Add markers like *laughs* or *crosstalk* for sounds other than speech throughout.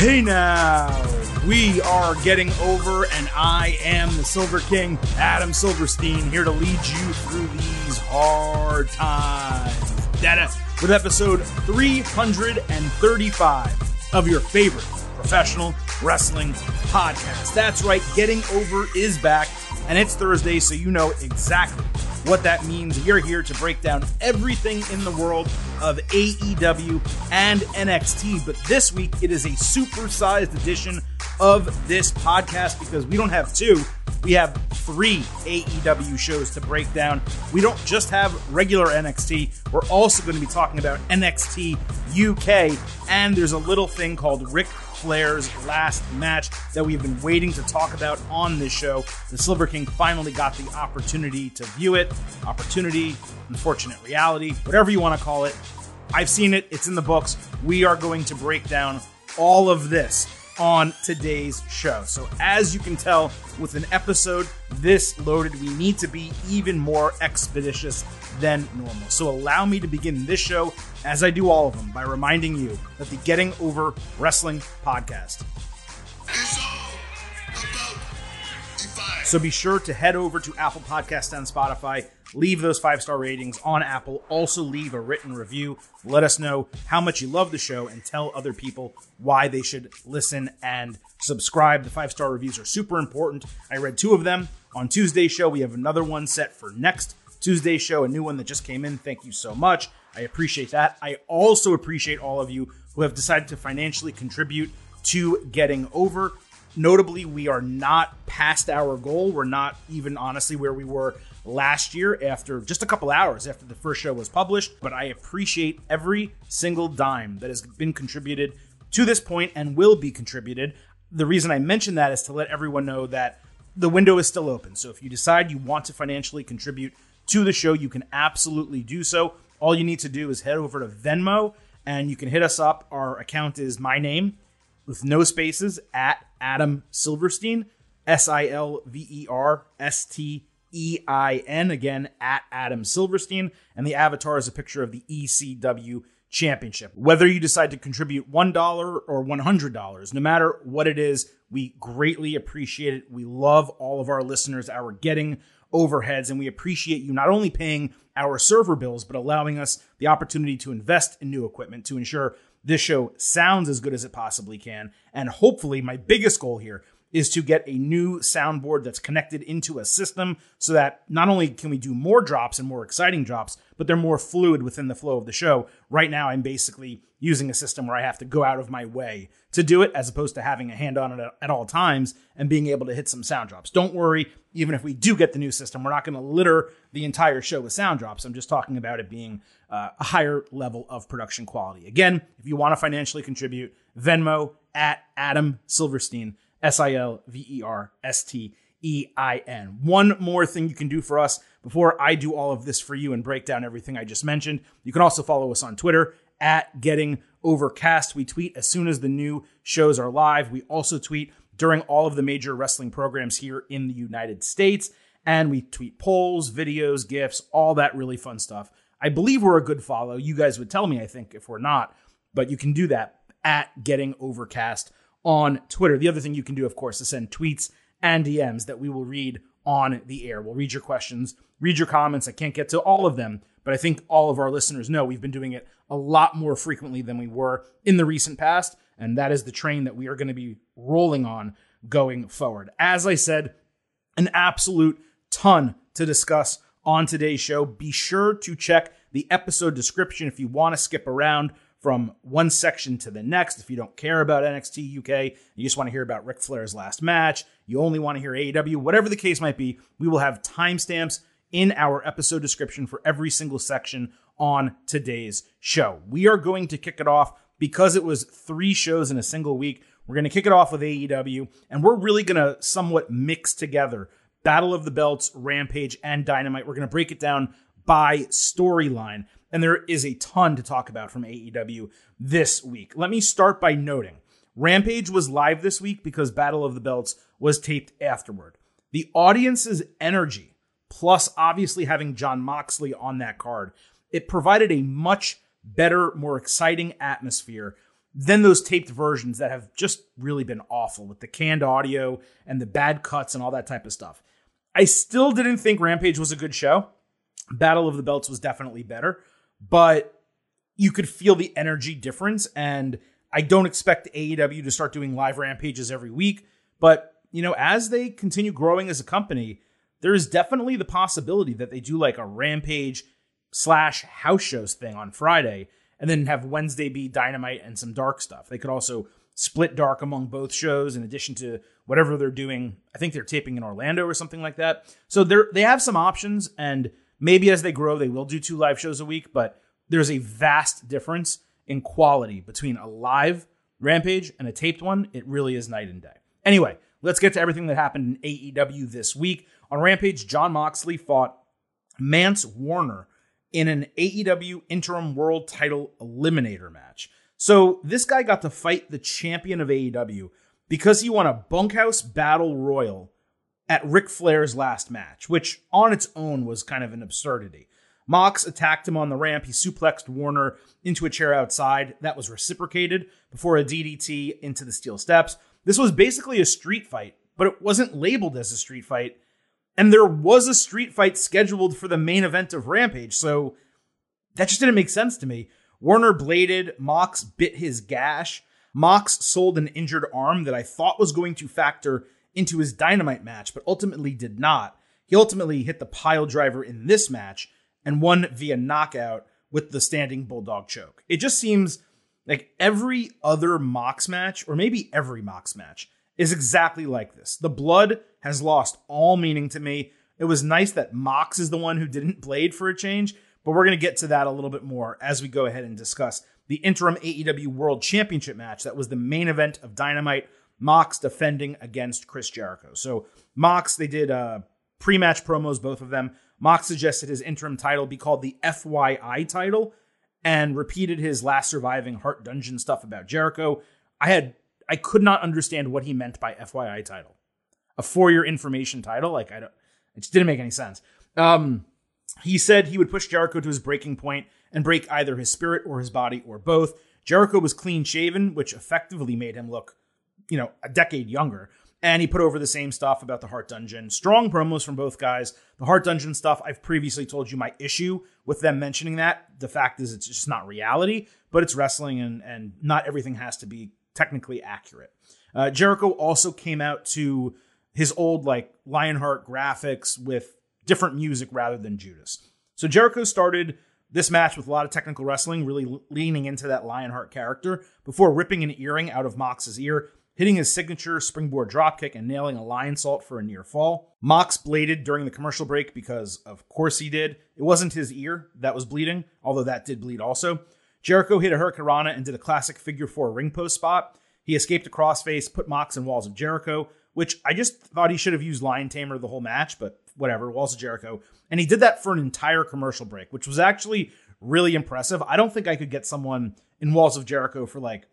Hey now, we are getting over, and I am the Silver King, Adam Silverstein, here to lead you through these hard times. Data with episode 335 of your favorite professional wrestling podcast. That's right, Getting Over is back, and it's Thursday, so you know exactly what that means. You're here to break down everything in the world of AEW and NXT. But this week, it is a supersized edition of this podcast because we don't have two, we have three AEW shows to break down. We don't just have regular NXT, we're also going to be talking about NXT UK, and there's a little thing called Ric Flair's last match that we've been waiting to talk about on this show. The Silver King finally got the opportunity to view it. Opportunity, unfortunate reality, whatever you want to call it. I've seen it, it's in the books. We are going to break down all of this on today's show. So, as you can tell, with an episode this loaded, we need to be even more expeditious than normal. So, allow me to begin this show, as I do all of them, by reminding you that the Getting Over Wrestling podcast. So be sure to head over to Apple Podcast and Spotify, leave those five star ratings on Apple. Also, leave a written review. Let us know how much you love the show and tell other people why they should listen and subscribe. The five star reviews are super important. I read two of them on Tuesday's show. We have another one set for next Tuesday's show, a new one that just came in. Thank you so much. I appreciate that. I also appreciate all of you who have decided to financially contribute to getting over. Notably, we are not past our goal. We're not even honestly where we were last year after just a couple hours after the first show was published. But I appreciate every single dime that has been contributed to this point and will be contributed. The reason I mention that is to let everyone know that the window is still open. So if you decide you want to financially contribute to the show, you can absolutely do so. All you need to do is head over to Venmo and you can hit us up. Our account is my name with no spaces at Adam Silverstein, S I L V E R S T E I N, again at Adam Silverstein. And the avatar is a picture of the ECW championship. Whether you decide to contribute $1 or $100, no matter what it is, we greatly appreciate it. We love all of our listeners, our getting overheads, and we appreciate you not only paying our server bills, but allowing us the opportunity to invest in new equipment to ensure this show sounds as good as it possibly can. And hopefully, my biggest goal here is to get a new soundboard that's connected into a system so that not only can we do more drops and more exciting drops, but they're more fluid within the flow of the show. Right now, I'm basically using a system where I have to go out of my way to do it as opposed to having a hand on it at all times and being able to hit some sound drops. Don't worry, even if we do get the new system, we're not going to litter the entire show with sound drops. I'm just talking about it being uh, a higher level of production quality. Again, if you want to financially contribute, Venmo at Adam Silverstein, S I L V E R S T E I N. One more thing you can do for us before I do all of this for you and break down everything I just mentioned. You can also follow us on Twitter at Getting Overcast. We tweet as soon as the new shows are live. We also tweet during all of the major wrestling programs here in the United States. And we tweet polls, videos, GIFs, all that really fun stuff. I believe we're a good follow. You guys would tell me, I think, if we're not, but you can do that at Getting Overcast on Twitter. The other thing you can do, of course, is send tweets and DMs that we will read on the air. We'll read your questions, read your comments. I can't get to all of them, but I think all of our listeners know we've been doing it a lot more frequently than we were in the recent past. And that is the train that we are going to be rolling on going forward. As I said, an absolute ton to discuss on today's show. Be sure to check the episode description if you want to skip around from one section to the next. If you don't care about NXT UK, you just want to hear about Ric Flair's last match, you only want to hear AEW, whatever the case might be, we will have timestamps in our episode description for every single section on today's show. We are going to kick it off because it was three shows in a single week. We're going to kick it off with AEW, and we're really going to somewhat mix together Battle of the Belts, Rampage, and Dynamite. We're going to break it down by storyline. And there is a ton to talk about from AEW this week. Let me start by noting Rampage was live this week because Battle of the Belts was taped afterward. The audience's energy, plus obviously having John Moxley on that card, it provided a much better, more exciting atmosphere than those taped versions that have just really been awful with the canned audio and the bad cuts and all that type of stuff. I still didn't think Rampage was a good show. Battle of the Belts was definitely better, but you could feel the energy difference. And I don't expect AEW to start doing live rampages every week. But, you know, as they continue growing as a company, there is definitely the possibility that they do like a rampage slash house shows thing on Friday and then have Wednesday be dynamite and some dark stuff. They could also split dark among both shows in addition to whatever they're doing. I think they're taping in Orlando or something like that. So they're they have some options and maybe as they grow they will do two live shows a week, but there's a vast difference in quality between a live Rampage and a taped one. It really is night and day. Anyway, let's get to everything that happened in AEW this week. On Rampage, John Moxley fought Mance Warner in an AEW Interim World Title Eliminator match. So this guy got to fight the champion of AEW because he won a bunkhouse battle royal at Ric Flair's last match, which on its own was kind of an absurdity. Mox attacked him on the ramp. He suplexed Warner into a chair outside. That was reciprocated before a DDT into the steel steps. This was basically a street fight, but it wasn't labeled as a street fight. And there was a street fight scheduled for the main event of Rampage. So that just didn't make sense to me. Warner bladed, Mox bit his gash. Mox sold an injured arm that I thought was going to factor into his dynamite match, but ultimately did not. He ultimately hit the pile driver in this match and won via knockout with the standing bulldog choke. It just seems like every other Mox match, or maybe every Mox match, is exactly like this. The blood has lost all meaning to me. It was nice that Mox is the one who didn't blade for a change, but we're going to get to that a little bit more as we go ahead and discuss the interim AEW World Championship match that was the main event of Dynamite. Mox defending against Chris Jericho. So Mox, they did uh, pre-match promos, both of them. Mox suggested his interim title be called the FYI title and repeated his last surviving Hart Dungeon stuff about Jericho. I had I could not understand what he meant by FYI title. A for your information title, like I don't it just didn't make any sense. Um he said he would push Jericho to his breaking point and break either his spirit or his body or both. Jericho was clean shaven, which effectively made him look, you know, a decade younger and he put over the same stuff about the Hart Dungeon. Strong promos from both guys. The Hart Dungeon stuff, I've previously told you my issue with them mentioning that. The fact is, it's just not reality, but it's wrestling, and, and not everything has to be technically accurate. Uh, Jericho also came out to his old, like, Lionheart graphics with different music rather than Judas. So Jericho started this match with a lot of technical wrestling, really leaning into that Lionheart character before ripping an earring out of Mox's ear hitting his signature springboard dropkick and nailing a Lionsault for a near fall. Mox bladed during the commercial break because, of course, he did. It wasn't his ear that was bleeding, although that did bleed also. Jericho hit a Hurricanrana and did a classic figure four ring post spot. He escaped a crossface, put Mox in Walls of Jericho, which I just thought he should have used Lion Tamer the whole match, but whatever, Walls of Jericho. And he did that for an entire commercial break, which was actually really impressive. I don't think I could get someone in Walls of Jericho for like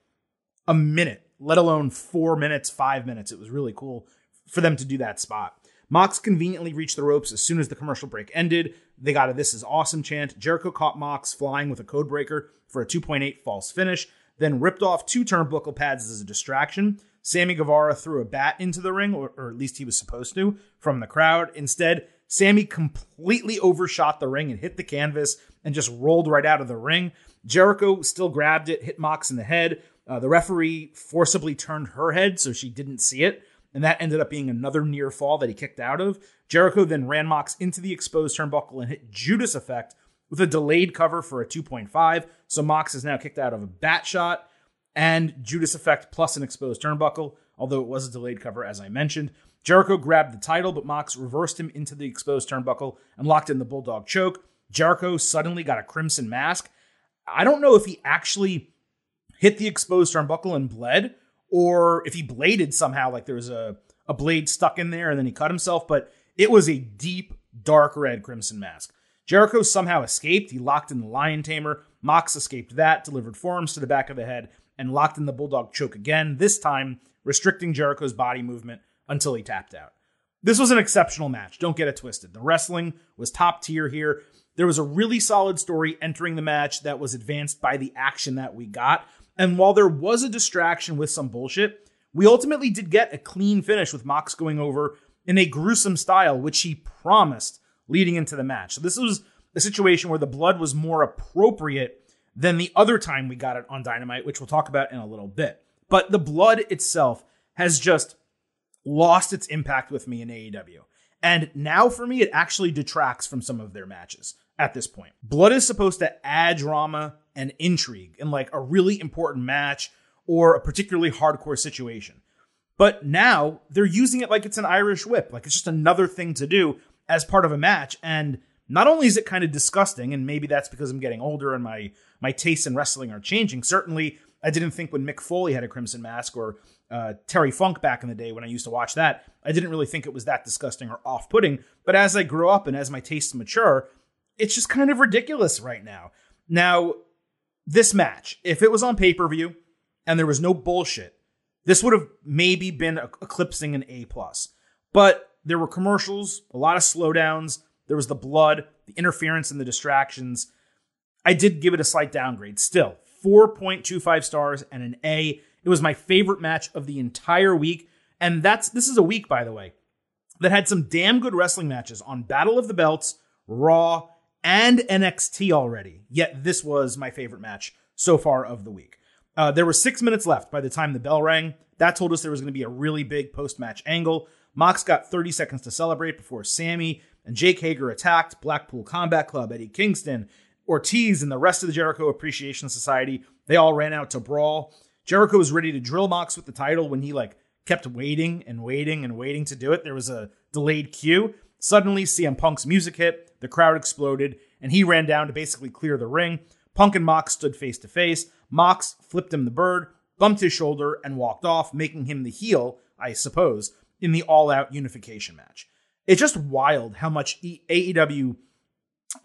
a minute let alone four minutes, five minutes. It was really cool for them to do that spot. Mox conveniently reached the ropes as soon as the commercial break ended. They got a This is Awesome chant. Jericho caught Mox flying with a code breaker for a 2.8 false finish, then ripped off two turnbuckle pads as a distraction. Sammy Guevara threw a bat into the ring, or, or at least he was supposed to, from the crowd. Instead, Sammy completely overshot the ring and hit the canvas and just rolled right out of the ring. Jericho still grabbed it, hit Mox in the head, uh, the referee forcibly turned her head so she didn't see it, and that ended up being another near fall that he kicked out of. Jericho then ran Mox into the exposed turnbuckle and hit Judas Effect with a delayed cover for a 2.5. So Mox is now kicked out of a bat shot and Judas Effect plus an exposed turnbuckle, although it was a delayed cover, as I mentioned. Jericho grabbed the title, but Mox reversed him into the exposed turnbuckle and locked in the Bulldog choke. Jericho suddenly got a crimson mask. I don't know if he actually hit the exposed turnbuckle and bled, or if he bladed somehow, like there was a, a blade stuck in there and then he cut himself, but it was a deep, dark red crimson mask. Jericho somehow escaped. He locked in the Lion Tamer. Mox escaped that, delivered forearms to the back of the head, and locked in the Bulldog choke again, this time restricting Jericho's body movement until he tapped out. This was an exceptional match. Don't get it twisted. The wrestling was top tier here. There was a really solid story entering the match that was advanced by the action that we got. And while there was a distraction with some bullshit, we ultimately did get a clean finish with Mox going over in a gruesome style, which he promised leading into the match. So this was a situation where the blood was more appropriate than the other time we got it on Dynamite, which we'll talk about in a little bit. But the blood itself has just lost its impact with me in AEW. And now for me, it actually detracts from some of their matches at this point. Blood is supposed to add drama and intrigue in like a really important match or a particularly hardcore situation. But now they're using it like it's an Irish whip, like it's just another thing to do as part of a match. And not only is it kind of disgusting, and maybe that's because I'm getting older and my my tastes in wrestling are changing. Certainly, I didn't think when Mick Foley had a crimson mask or uh, Terry Funk back in the day when I used to watch that, I didn't really think it was that disgusting or off putting. But as I grow up and as my tastes mature, it's just kind of ridiculous right now. Now, this match, if it was on pay per view and there was no bullshit, this would have maybe been eclipsing an A plus. But there were commercials, a lot of slowdowns. There was the blood, the interference, and the distractions. I did give it a slight downgrade. Still, 4.25 stars and an A. It was my favorite match of the entire week. And that's this is a week, by the way, that had some damn good wrestling matches on Battle of the Belts, Raw, and NXT already. Yet this was my favorite match so far of the week. Uh, there were six minutes left by the time the bell rang. That told us there was going to be a really big post match angle. Mox got 30 seconds to celebrate before Sammy and Jake Hager attacked Blackpool Combat Club, Eddie Kingston, Ortiz, and the rest of the Jericho Appreciation Society. They all ran out to brawl. Jericho was ready to drill Mox with the title when he like kept waiting and waiting and waiting to do it. There was a delayed cue. Suddenly, CM Punk's music hit, the crowd exploded, and he ran down to basically clear the ring. Punk and Mox stood face to face. Mox flipped him the bird, bumped his shoulder, and walked off, making him the heel, I suppose, in the all out unification match. It's just wild how much AEW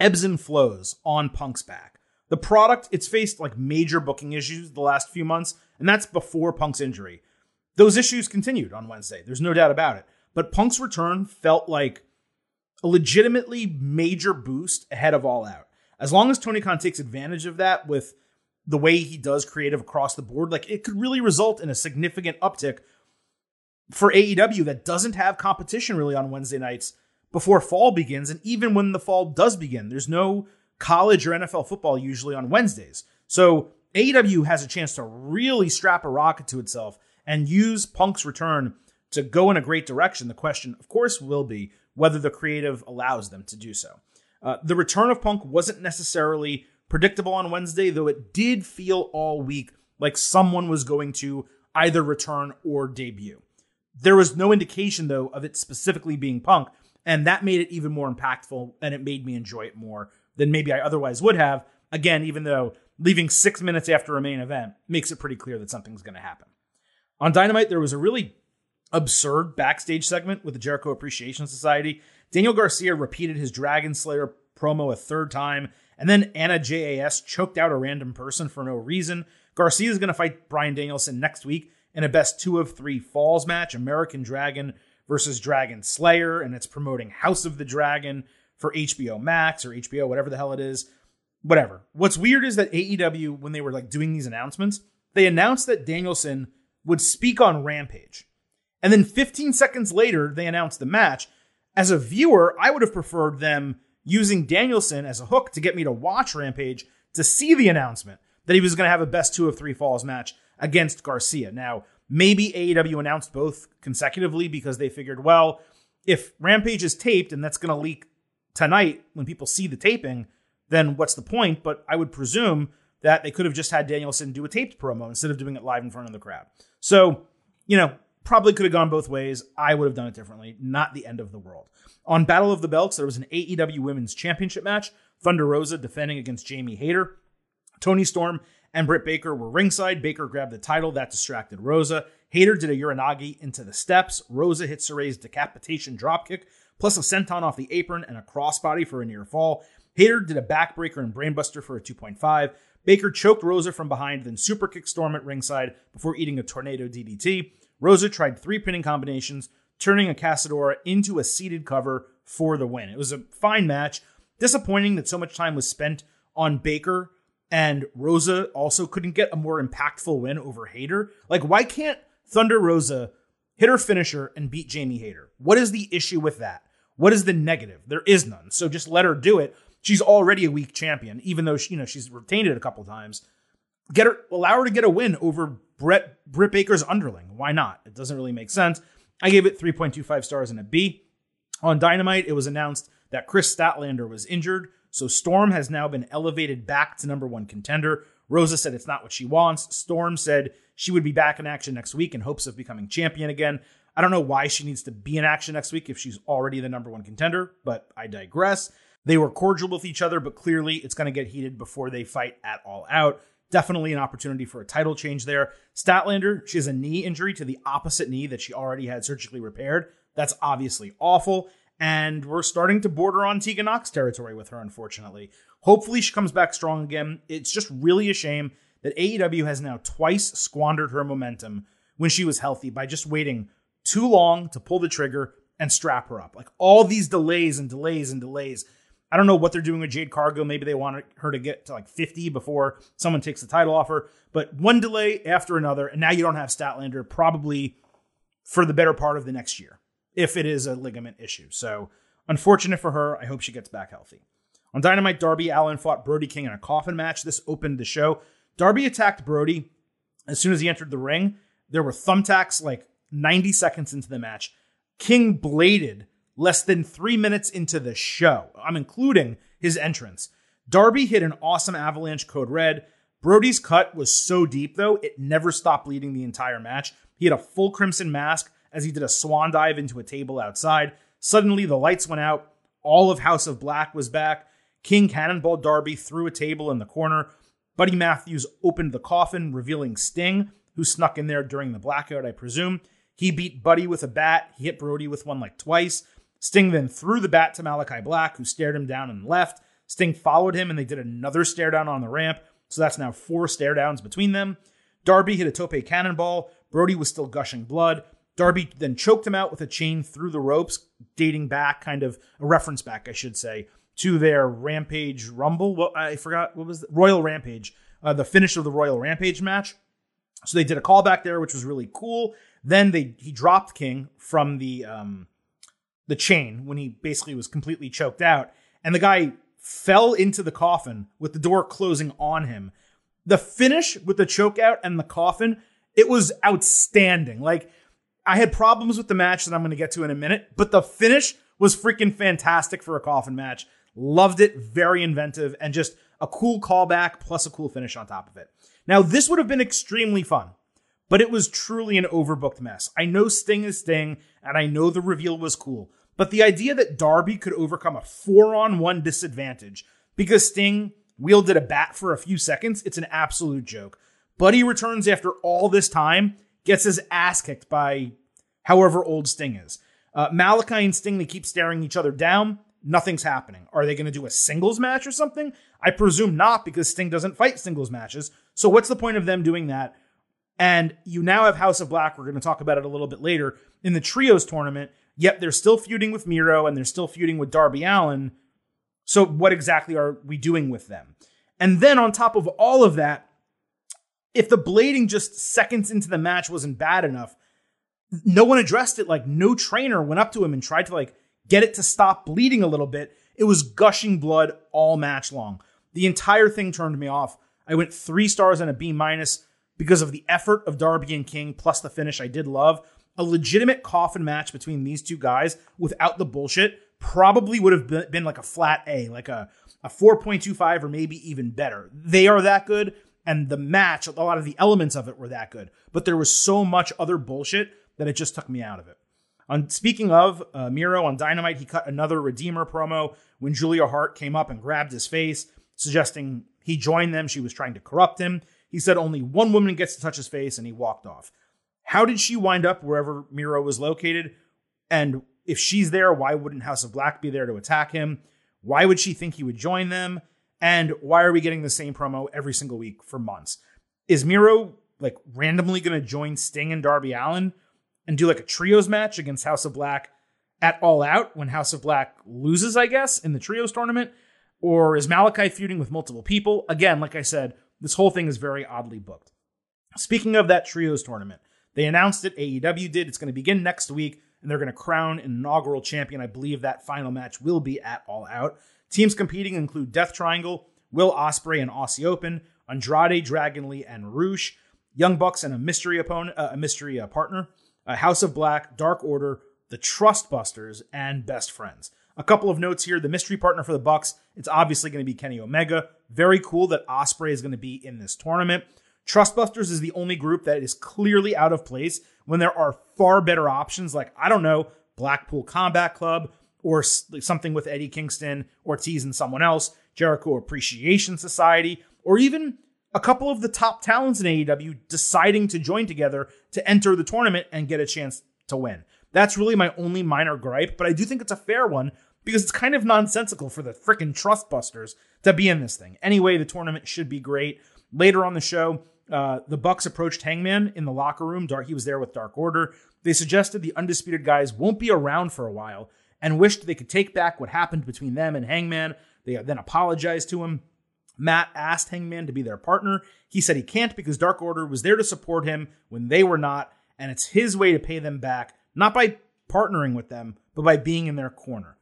ebbs and flows on Punk's back. The product, it's faced like major booking issues the last few months, and that's before Punk's injury. Those issues continued on Wednesday. There's no doubt about it. But Punk's return felt like a legitimately major boost ahead of All Out. As long as Tony Khan takes advantage of that with the way he does creative across the board, like it could really result in a significant uptick for AEW that doesn't have competition really on Wednesday nights before fall begins. And even when the fall does begin, there's no college or NFL football usually on Wednesdays. So AEW has a chance to really strap a rocket to itself and use Punk's return to go in a great direction. The question, of course, will be whether the creative allows them to do so. Uh, the return of Punk wasn't necessarily predictable on Wednesday, though it did feel all week like someone was going to either return or debut. There was no indication, though, of it specifically being Punk, and that made it even more impactful and it made me enjoy it more than maybe I otherwise would have. Again, even though leaving six minutes after a main event makes it pretty clear that something's going to happen. On Dynamite, there was a really absurd backstage segment with the Jericho Appreciation Society. Daniel Garcia repeated his Dragon Slayer promo a third time, and then Anna JAS choked out a random person for no reason. Garcia is going to fight Bryan Danielson next week in a best two of three falls match American Dragon versus Dragon Slayer, and it's promoting House of the Dragon for HBO Max or HBO, whatever the hell it is. Whatever. What's weird is that AEW, when they were like doing these announcements, they announced that Danielson would speak on Rampage. And then 15 seconds later, they announced the match. As a viewer, I would have preferred them using Danielson as a hook to get me to watch Rampage to see the announcement that he was going to have a best two of three falls match against Garcia. Now, maybe AEW announced both consecutively because they figured, well, if Rampage is taped and that's going to leak tonight when people see the taping, then what's the point? But I would presume that they could have just had Danielson do a taped promo instead of doing it live in front of the crowd. So, you know, Probably could have gone both ways. I would have done it differently. Not the end of the world. On Battle of the Belts, there was an AEW Women's Championship match. Thunder Rosa defending against Jamie Hayter. Toni Storm and Britt Baker were ringside. Baker grabbed the title. That distracted Rosa. Hayter did a Uranage into the steps. Rosa hit Saray's decapitation dropkick, plus a senton off the apron and a crossbody for a near fall. Hayter did a backbreaker and brainbuster for a 2.5. Baker choked Rosa from behind, then superkicked Storm at ringside before eating a tornado DDT. Rosa tried three pinning combinations, turning a Casadora into a seated cover for the win. It was a fine match. Disappointing that so much time was spent on Baker and Rosa also couldn't get a more impactful win over Hayter. Like, why can't Thunder Rosa hit her finisher and beat Jamie Hayter? What is the issue with that? What is the negative? There is none. So just let her do it. She's already a weak champion, even though she, you know she's retained it a couple times. Get her, allow her to get a win over Brett Britt Baker's underling. Why not? It doesn't really make sense. I gave it 3.25 stars and a B. On Dynamite, it was announced that Kris Statlander was injured, so Storm has now been elevated back to number one contender. Rosa said it's not what she wants. Storm said she would be back in action next week in hopes of becoming champion again. I don't know why she needs to be in action next week if she's already the number one contender, but I digress. They were cordial with each other, but clearly it's going to get heated before they fight at all out. Definitely an opportunity for a title change there. Statlander, she has a knee injury to the opposite knee that she already had surgically repaired. That's obviously awful. And we're starting to border on Tegan Nox territory with her, unfortunately. Hopefully, she comes back strong again. It's just really a shame that AEW has now twice squandered her momentum when she was healthy by just waiting too long to pull the trigger and strap her up. Like all these delays and delays and delays. I don't know what they're doing with Jade Cargill. Maybe they want her to get to like 50 before someone takes the title off her. But one delay after another, and now you don't have Statlander probably for the better part of the next year, if it is a ligament issue. So unfortunate for her. I hope she gets back healthy. On Dynamite, Darby Allin fought Brody King in a coffin match. This opened the show. Darby attacked Brody as soon as he entered the ring. There were thumbtacks like 90 seconds into the match. King bladed less than three minutes into the show. I'm including his entrance. Darby hit an awesome avalanche code red. Brody's cut was so deep, though, it never stopped bleeding the entire match. He had a full crimson mask as he did a swan dive into a table outside. Suddenly, the lights went out. All of House of Black was back. King cannonball Darby threw a table in the corner. Buddy Matthews opened the coffin, revealing Sting, who snuck in there during the blackout, I presume. He beat Buddy with a bat. He hit Brody with one like twice. Sting then threw the bat to Malachi Black, who stared him down and left. Sting followed him, and they did another stare down on the ramp. So that's now four stare downs between them. Darby hit a tope cannonball. Brody was still gushing blood. Darby then choked him out with a chain through the ropes, dating back, kind of a reference back, I should say, to their Rampage Rumble. Well, I forgot what was the, Royal Rampage, uh, the finish of the Royal Rampage match. So they did a callback there, which was really cool. Then they he dropped King from the um, the chain when he basically was completely choked out, and the guy fell into the coffin with the door closing on him. The finish with the choke out and the coffin, it was outstanding. Like I had problems with the match that I'm going to get to in a minute, but the finish was freaking fantastic for a coffin match. Loved it, very inventive, and just a cool callback plus a cool finish on top of it. Now, this would have been extremely fun, but it was truly an overbooked mess. I know Sting is Sting, and I know the reveal was cool, but the idea that Darby could overcome a four on one disadvantage because Sting wielded a bat for a few seconds, it's an absolute joke. Buddy returns after all this time, gets his ass kicked by however old Sting is. Uh, Malachi and Sting, they keep staring each other down nothing's happening. Are they going to do a singles match or something? I presume not because Sting doesn't fight singles matches. So what's the point of them doing that? And you now have House of Black. We're going to talk about it a little bit later in the trios tournament. Yet they're still feuding with Miro and they're still feuding with Darby Allin. So what exactly are we doing with them? And then on top of all of that, if the blading just seconds into the match wasn't bad enough, no one addressed it. Like no trainer went up to him and tried to like get it to stop bleeding a little bit. It was gushing blood all match long. The entire thing turned me off. I went three stars and a B minus because of the effort of Darby and King plus the finish I did love. A legitimate coffin match between these two guys without the bullshit probably would have been like a flat A, like a, a 4.25 or maybe even better. They are that good, and the match, a lot of the elements of it were that good. But there was so much other bullshit that it just took me out of it. On speaking of uh, Miro on Dynamite, he cut another Redeemer promo when Julia Hart came up and grabbed his face, suggesting he joined them. She was trying to corrupt him. He said only one woman gets to touch his face, and he walked off. How did she wind up wherever Miro was located? And if she's there, why wouldn't House of Black be there to attack him? Why would she think he would join them? And why are we getting the same promo every single week for months? Is Miro like randomly going to join Sting and Darby Allin and do like a trios match against House of Black at All Out when House of Black loses, I guess, in the trios tournament. Or is Malachi feuding with multiple people? Again, like I said, this whole thing is very oddly booked. Speaking of that trios tournament, they announced it, AEW did. It's going to begin next week, and they're going to crown an inaugural champion. I believe that final match will be at All Out. Teams competing include Death Triangle, Will Ospreay and Aussie Open, Andrade, Dragon Lee, and Rush, Young Bucks and a mystery opponent, uh, a mystery uh, partner, uh, House of Black, Dark Order, the Trust Busters, and Best Friends. A couple of notes here: the mystery partner for the Bucks, it's obviously going to be Kenny Omega. Very cool that Ospreay is going to be in this tournament. Trustbusters is the only group that is clearly out of place when there are far better options like, I don't know, Blackpool Combat Club or something with Eddie Kingston, Ortiz, and someone else, Jericho Appreciation Society, or even a couple of the top talents in AEW deciding to join together to enter the tournament and get a chance to win. That's really my only minor gripe, but I do think it's a fair one because it's kind of nonsensical for the freaking Trustbusters to be in this thing. Anyway, the tournament should be great. Later on the show, uh, the Bucks approached Hangman in the locker room. Dark, he was there with Dark Order. They suggested the undisputed guys won't be around for a while and wished they could take back what happened between them and Hangman. They then apologized to him. Matt asked Hangman to be their partner. He said he can't because Dark Order was there to support him when they were not, and it's his way to pay them back, not by partnering with them, but by being in their corner.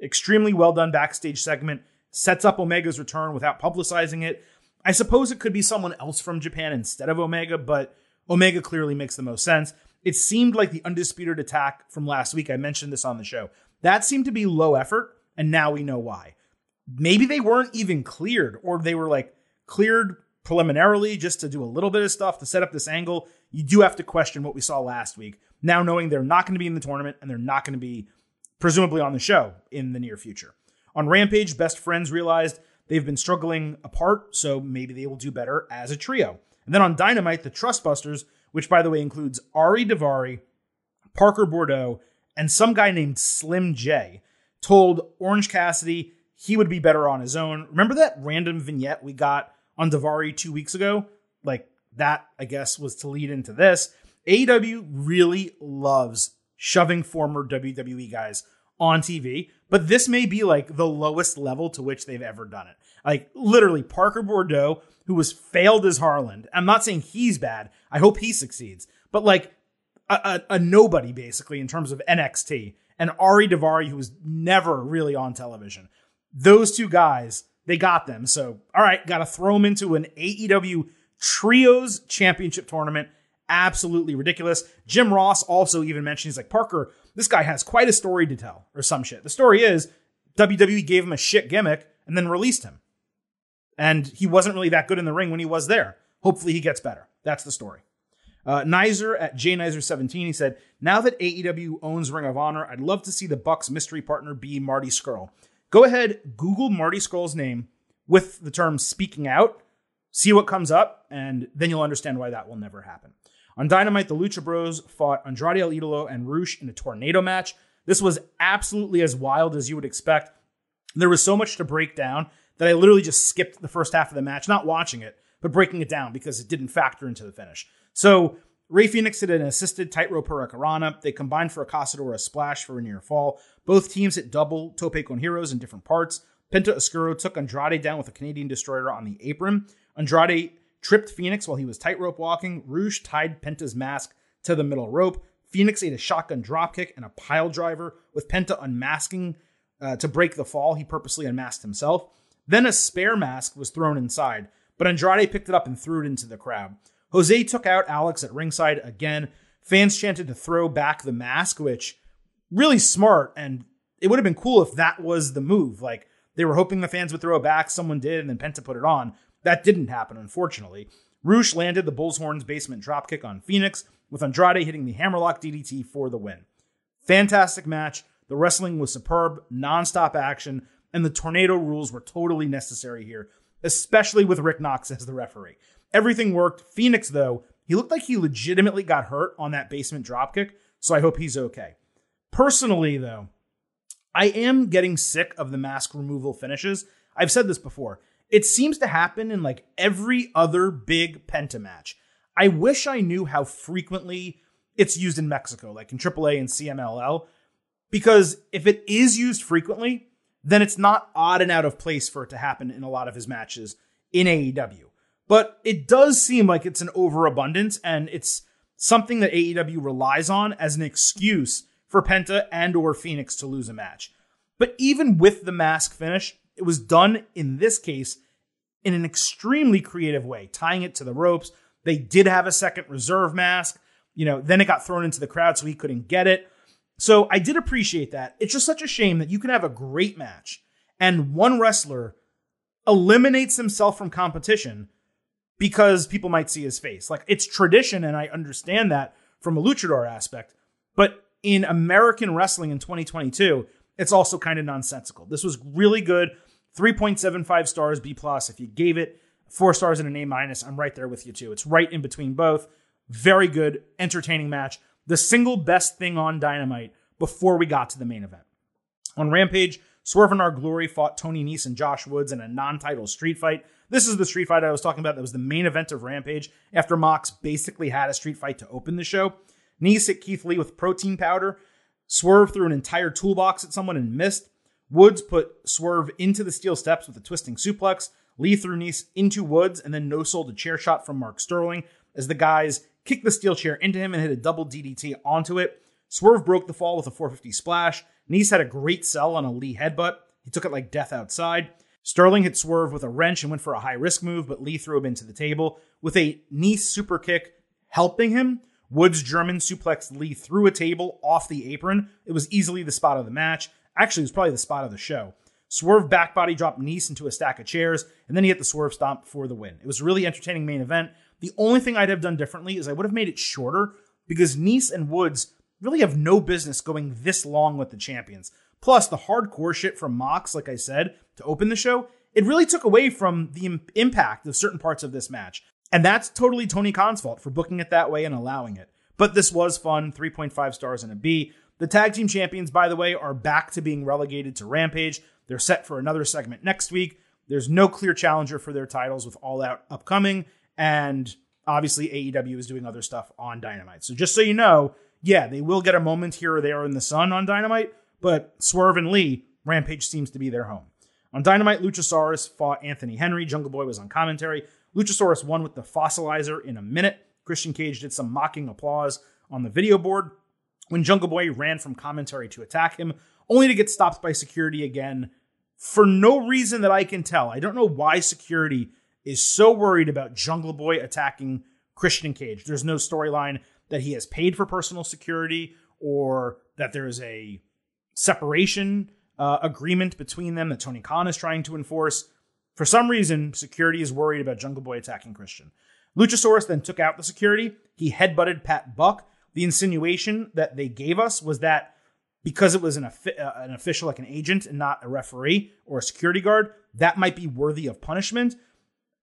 Extremely well done backstage segment. Sets up Omega's return without publicizing it. I suppose it could be someone else from Japan instead of Omega, but Omega clearly makes the most sense. It seemed like the undisputed attack from last week. I mentioned this on the show. That seemed to be low effort, and now we know why. Maybe they weren't even cleared, or they were like cleared preliminarily just to do a little bit of stuff to set up this angle. You do have to question what we saw last week. Now knowing they're not going to be in the tournament and they're not going to be presumably on the show in the near future. On Rampage, best friends realized They've been struggling apart, so maybe they will do better as a trio. And then on Dynamite, the Trustbusters, which by the way includes Ari Daivari, Parker Boudreaux, and some guy named Slim J, told Orange Cassidy he would be better on his own. Remember that random vignette we got on Daivari two weeks ago? Like that, I guess, was to lead into this. AEW really loves shoving former WWE guys on TV, but this may be like the lowest level to which they've ever done it. Like literally Parker Boudreaux, who was failed as Harland. I'm not saying he's bad. I hope he succeeds, but like a, a, a nobody basically in terms of NXT and Ari Daivari, who was never really on television. Those two guys, they got them. So, all right, got to throw them into an AEW Trios Championship tournament. Absolutely ridiculous. Jim Ross also even mentioned he's like, Parker, this guy has quite a story to tell, or some shit. The story is WWE gave him a shit gimmick and then released him. And he wasn't really that good in the ring when he was there. Hopefully he gets better. That's the story. Uh, Nizer at JNizer17, he said, Now that AEW owns Ring of Honor, I'd love to see the Bucks mystery partner be Marty Scurll. Go ahead, Google Marty Scurll's name with the term speaking out, see what comes up, and then you'll understand why that will never happen. On Dynamite, the Lucha Bros fought Andrade El Idolo and Rush in a tornado match. This was absolutely as wild as you would expect. There was so much to break down that I literally just skipped the first half of the match, not watching it, but breaking it down because it didn't factor into the finish. So Rey Fenix did an assisted tightrope hurricanrana. They combined for a Casadora splash for a near fall. Both teams hit double tope con giros in different parts. Penta Oscuro took Andrade down with a Canadian destroyer on the apron. Andrade tripped Fenix while he was tightrope walking. Rush tied Penta's mask to the middle rope. Fenix ate a shotgun dropkick and a pile driver with Penta unmasking uh, to break the fall. He purposely unmasked himself. Then a spare mask was thrown inside, but Andrade picked it up and threw it into the crowd. Jose took out Alex at ringside again. Fans chanted to throw back the mask, which really smart. And it would have been cool if that was the move. Like they were hoping the fans would throw it back. Someone did, and then Penta put it on. That didn't happen, unfortunately. Rush landed the Bull's Horns basement dropkick on Fenix, with Andrade hitting the hammerlock DDT for the win. Fantastic match. The wrestling was superb, nonstop action, and the tornado rules were totally necessary here, especially with Rick Knox as the referee. Everything worked. Fenix, though, he looked like he legitimately got hurt on that basement dropkick, so I hope he's okay. Personally, though, I am getting sick of the mask removal finishes. I've said this before. It seems to happen in like every other big Penta match. I wish I knew how frequently it's used in Mexico, like in AAA and CMLL, because if it is used frequently, then it's not odd and out of place for it to happen in a lot of his matches in AEW. But it does seem like it's an overabundance and it's something that AEW relies on as an excuse for Penta and or Fenix to lose a match. But even with the mask finish, it was done in this case in an extremely creative way, tying it to the ropes. They did have a second reserve mask. You know, then it got thrown into the crowd so he couldn't get it. So I did appreciate that. It's just such a shame that you can have a great match and one wrestler eliminates himself from competition because people might see his face. Like it's tradition, and I understand that from a luchador aspect. But in American wrestling in 2022, it's also kind of nonsensical. This was really good. 3.75 stars, B plus. If you gave it four stars and an A minus, I'm right there with you too. It's right in between both. Very good, entertaining match. The single best thing on Dynamite before we got to the main event. On Rampage, Swerve in Our Glory fought Tony Nese and Josh Woods in a non-title street fight. This is the street fight I was talking about. That was the main event of Rampage after Mox basically had a street fight to open the show. Nese hit Keith Lee with protein powder. Swerve threw an entire toolbox at someone and missed. Woods put Swerve into the steel steps with a twisting suplex. Lee threw Nese into Woods and then no sold a chair shot from Mark Sterling as the guys kicked the steel chair into him and hit a double DDT onto it. Swerve broke the fall with a 450 splash. Nese had a great sell on a Lee headbutt. He took it like death outside. Sterling hit Swerve with a wrench and went for a high risk move, but Lee threw him into the table with a Nese super kick helping him. Woods German suplex Lee through a table off the apron. It was easily the spot of the match. Actually, it was probably the spot of the show. Swerve backbody dropped Nese into a stack of chairs, and then he hit the swerve stomp for the win. It was a really entertaining main event. The only thing I'd have done differently is I would have made it shorter because Nese and Woods really have no business going this long with the champions. Plus, the hardcore shit from Mox, like I said, to open the show, it really took away from the impact of certain parts of this match. And that's totally Tony Khan's fault for booking it that way and allowing it. But this was fun 3.5 stars and a B. The tag team champions, by the way, are back to being relegated to Rampage. They're set for another segment next week. There's no clear challenger for their titles with All Out upcoming. And obviously, AEW is doing other stuff on Dynamite. So just so you know, yeah, they will get a moment here or there in the sun on Dynamite, but Swerve and Lee, Rampage seems to be their home. On Dynamite, Luchasaurus fought Anthony Henry. Jungle Boy was on commentary. Luchasaurus won with the fossilizer in a minute. Christian Cage did some mocking applause on the video board when Jungle Boy ran from commentary to attack him, only to get stopped by security again for no reason that I can tell. I don't know why security is so worried about Jungle Boy attacking Christian Cage. There's no storyline that he has paid for personal security or that there's a separation uh, agreement between them that Tony Khan is trying to enforce. For some reason, security is worried about Jungle Boy attacking Christian. Luchasaurus then took out the security. He headbutted Pat Buck. The insinuation that they gave us was that because it was an, uh, an official, like an agent, and not a referee or a security guard, that might be worthy of punishment.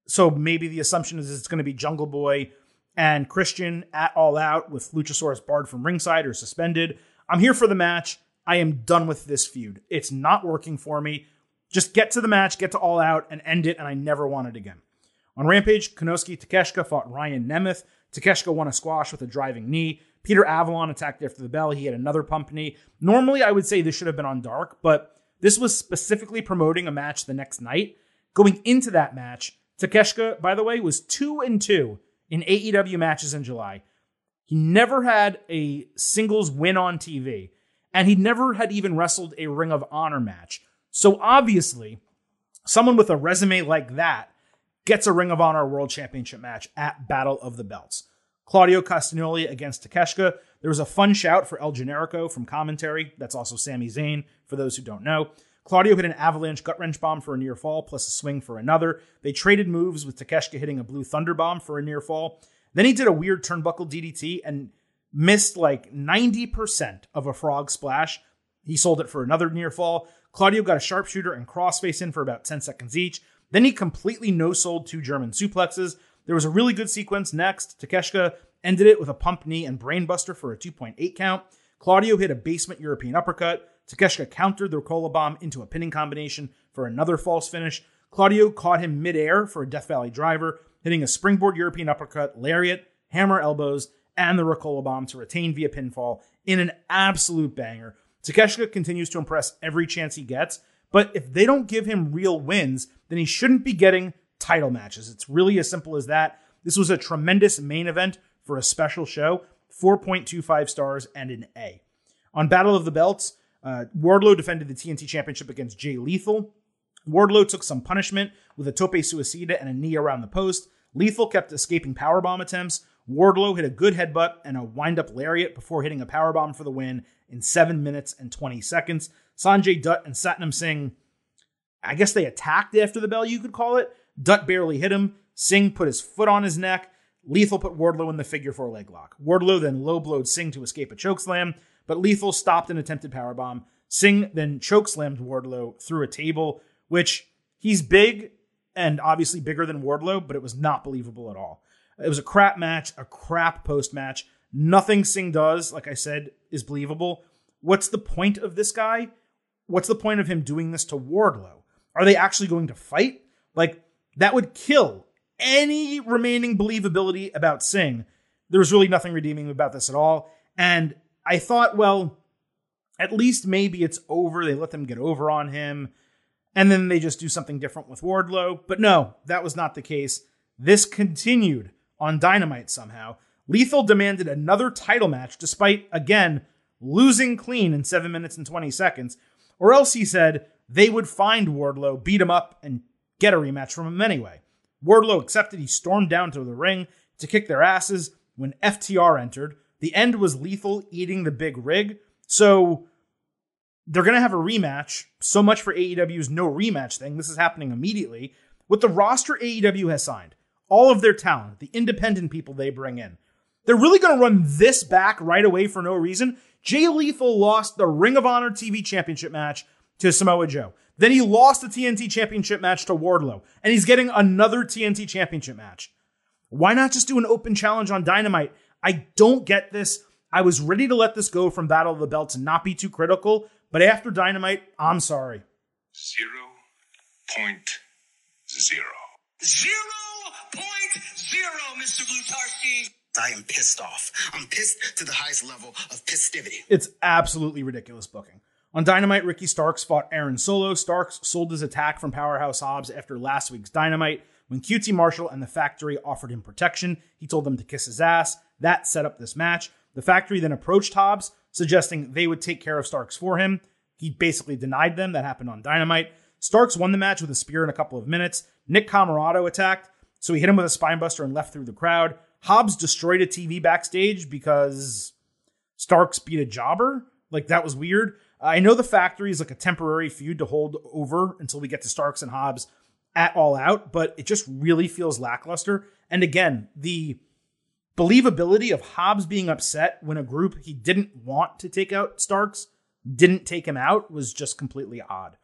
So maybe the assumption is it's going to be Jungle Boy and Christian at all out with Luchasaurus barred from ringside or suspended. I'm here for the match. I am done with this feud. It's not working for me. Just get to the match, get to all out, and end it, and I never want it again. On Rampage, Konosuke Takeshita fought Ryan Nemeth. Takeshita won a squash with a driving knee. Peter Avalon attacked after the bell. He had another pump knee. Normally, I would say this should have been on dark, but this was specifically promoting a match the next night. Going into that match, Takeshita, by the way, was two and two in AEW matches in July. He never had a singles win on TV, and he never had even wrestled a Ring of Honor match. So obviously, someone with a resume like that gets a Ring of Honor World Championship match at Battle of the Belts. Claudio Castagnoli against Takeshita. There was a fun shout for El Generico from commentary. That's also Sami Zayn, for those who don't know. Claudio hit an avalanche gut wrench bomb for a near fall, plus a swing for another. They traded moves with Takeshita hitting a blue thunder bomb for a near fall. Then he did a weird turnbuckle DDT and missed like 90% of a frog splash. He sold it for another near fall. Claudio got a sharpshooter and crossface in for about 10 seconds each. Then he completely no sold two German suplexes. There was a really good sequence next. Takeshita ended it with a pump knee and brainbuster for a 2.8 count. Claudio hit a basement European uppercut. Takeshita countered the Ricola bomb into a pinning combination for another false finish. Claudio caught him midair for a Death Valley driver, hitting a springboard European uppercut, lariat, hammer elbows, and the Ricola bomb to retain via pinfall in an absolute banger. Takeshita continues to impress every chance he gets, But if they don't give him real wins, then he shouldn't be getting title matches. It's really as simple as that. This was a tremendous main event for a special show. 4.25 stars and an A. On Battle of the Belts, uh, Wardlow defended the TNT Championship against Jay Lethal. Wardlow took some punishment with a tope suicida and a knee around the post. Lethal kept escaping powerbomb attempts. Wardlow hit a good headbutt and a wind-up lariat before hitting a powerbomb for the win in 7 minutes and 20 seconds. Sanjay Dutt and Satnam Singh, I guess they attacked after the bell, you could call it. Dutt barely hit him. Singh put his foot on his neck. Lethal put Wardlow in the figure four leg lock. Wardlow then low blowed Singh to escape a chokeslam, but Lethal stopped an attempted powerbomb. Singh then chokeslammed Wardlow through a table, which he's big and obviously bigger than Wardlow, but it was not believable at all. It was a crap match, a crap post match. Nothing Singh does, like I said, is believable. What's the point of this guy? What's the point of him doing this to Wardlow? Are they actually going to fight? Like, that would kill any remaining believability about Singh. There was really nothing redeeming about this at all. And I thought, well, at least maybe it's over. They let them get over on him. And then they just do something different with Wardlow. But no, that was not the case. This continued on Dynamite somehow. Lethal demanded another title match despite, again, losing clean in 7 minutes and 20 seconds. Or else he said they would find Wardlow, beat him up, and get a rematch from him anyway. Wardlow accepted. He stormed down to the ring to kick their asses when FTR entered. The end was lethal eating the big rig. So they're going to have a rematch. So much for AEW's no rematch thing. This is happening immediately. With the roster AEW has signed, all of their talent, the independent people they bring in, they're really going to run this back right away for no reason. Jay Lethal lost the Ring of Honor TV Championship match to Samoa Joe. Then he lost the TNT Championship match to Wardlow, and he's getting another TNT Championship match. Why not just do an open challenge on Dynamite? I don't get this. I was ready to let this go from Battle of the Belts and not be too critical, but after Dynamite, I'm sorry. Zero point zero. Zero point zero, Mr. Blutarsky. I am pissed off. I'm pissed to the highest level of pistivity. It's absolutely ridiculous booking. On Dynamite, Ricky Starks fought Aaron Solo. Starks sold his attack from Powerhouse Hobbs after last week's Dynamite. When QT Marshall and the Factory offered him protection, he told them to kiss his ass. That set up this match. The Factory then approached Hobbs, suggesting they would take care of Starks for him. He basically denied them. That happened on Dynamite. Starks won the match with a spear in a couple of minutes. Nick Comoroto attacked, so he hit him with a spinebuster and left through the crowd. Hobbs destroyed a TV backstage because Starks beat a jobber. Like that was weird. I know the factory is like a temporary feud to hold over until we get to Starks and Hobbs at all out, but it just really feels lackluster. And again, the believability of Hobbs being upset when a group he didn't want to take out Starks didn't take him out was just completely odd.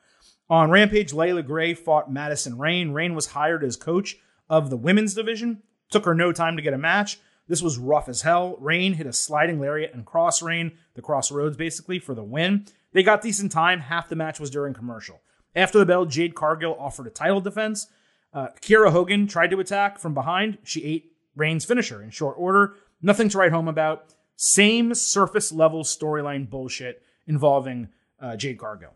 On Rampage, Leila Grey fought Madison Rayne. Rayne was hired as coach of the women's division. Took her no time to get a match. This was rough as hell. Rayne hit a sliding lariat and Cross Rayne, the crossroads basically, for the win. They got decent time. Half the match was during commercial. After the bell, Jade Cargill offered a title defense. Uh, Kiera Hogan tried to attack from behind. She ate Rayne's finisher in short order. Nothing to write home about. Same surface level storyline bullshit involving uh, Jade Cargill.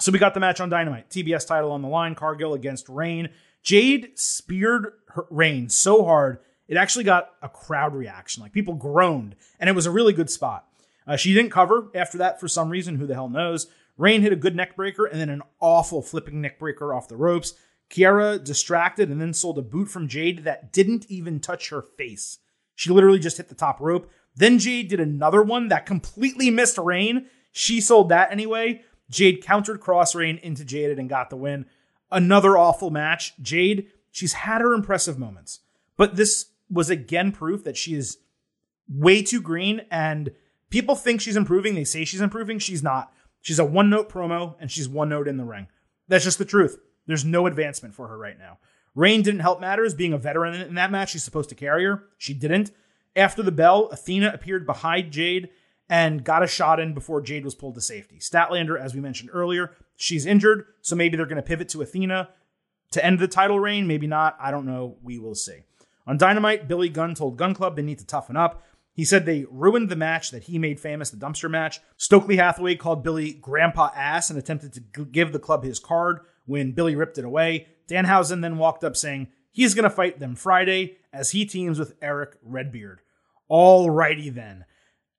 So we got the match on Dynamite. TBS title on the line. Cargill against Rayne. Jade speared Rayne so hard it actually got a crowd reaction. Like people groaned, and it was a really good spot. Uh, she didn't cover after that for some reason. Who the hell knows? Rayne hit a good neck breaker and then an awful flipping neck breaker off the ropes. Kiera distracted and then sold a boot from Jade that didn't even touch her face. She literally just hit the top rope. Then Jade did another one that completely missed Rayne. She sold that anyway. Jade countered Cross Rayne into Jaded and got the win. Another awful match. Jade, she's had her impressive moments, but this was again proof that she is way too green and People think she's improving. They say she's improving. She's not. She's a one note promo and she's one note in the ring. That's just the truth. There's no advancement for her right now. Rayne didn't help matters being a veteran in that match. She's supposed to carry her. She didn't. After the bell, Athena appeared behind Jade and got a shot in before Jade was pulled to safety. Statlander, as we mentioned earlier, she's injured, so maybe they're going to pivot to Athena to end the title reign. Maybe not. I don't know. We will see. On Dynamite, Billy Gunn told Gun Club they need to toughen up. He said they ruined the match that he made famous, the dumpster match. Stokely Hathaway called Billy Grandpa Ass and attempted to give the club his card when Billy ripped it away. Danhausen then walked up saying he's going to fight them Friday as he teams with Eric Redbeard. Alrighty then.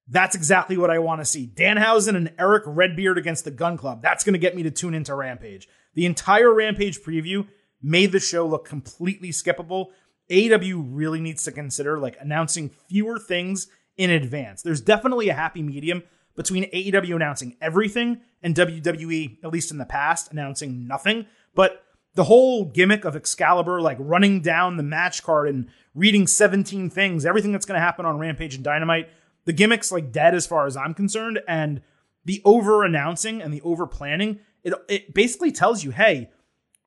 That's exactly what I want to see. Danhausen and Eric Redbeard against the Gun Club. That's going to get me to tune into Rampage. The entire Rampage preview made the show look completely skippable. AEW really needs to consider like announcing fewer things in advance. There's definitely a happy medium between AEW announcing everything and WWE, at least in the past, announcing nothing. But the whole gimmick of Excalibur, like running down the match card and reading 17 things, everything that's going to happen on Rampage and Dynamite, the gimmick's like dead as far as I'm concerned. And the over announcing and the over planning, it, it basically tells you, hey,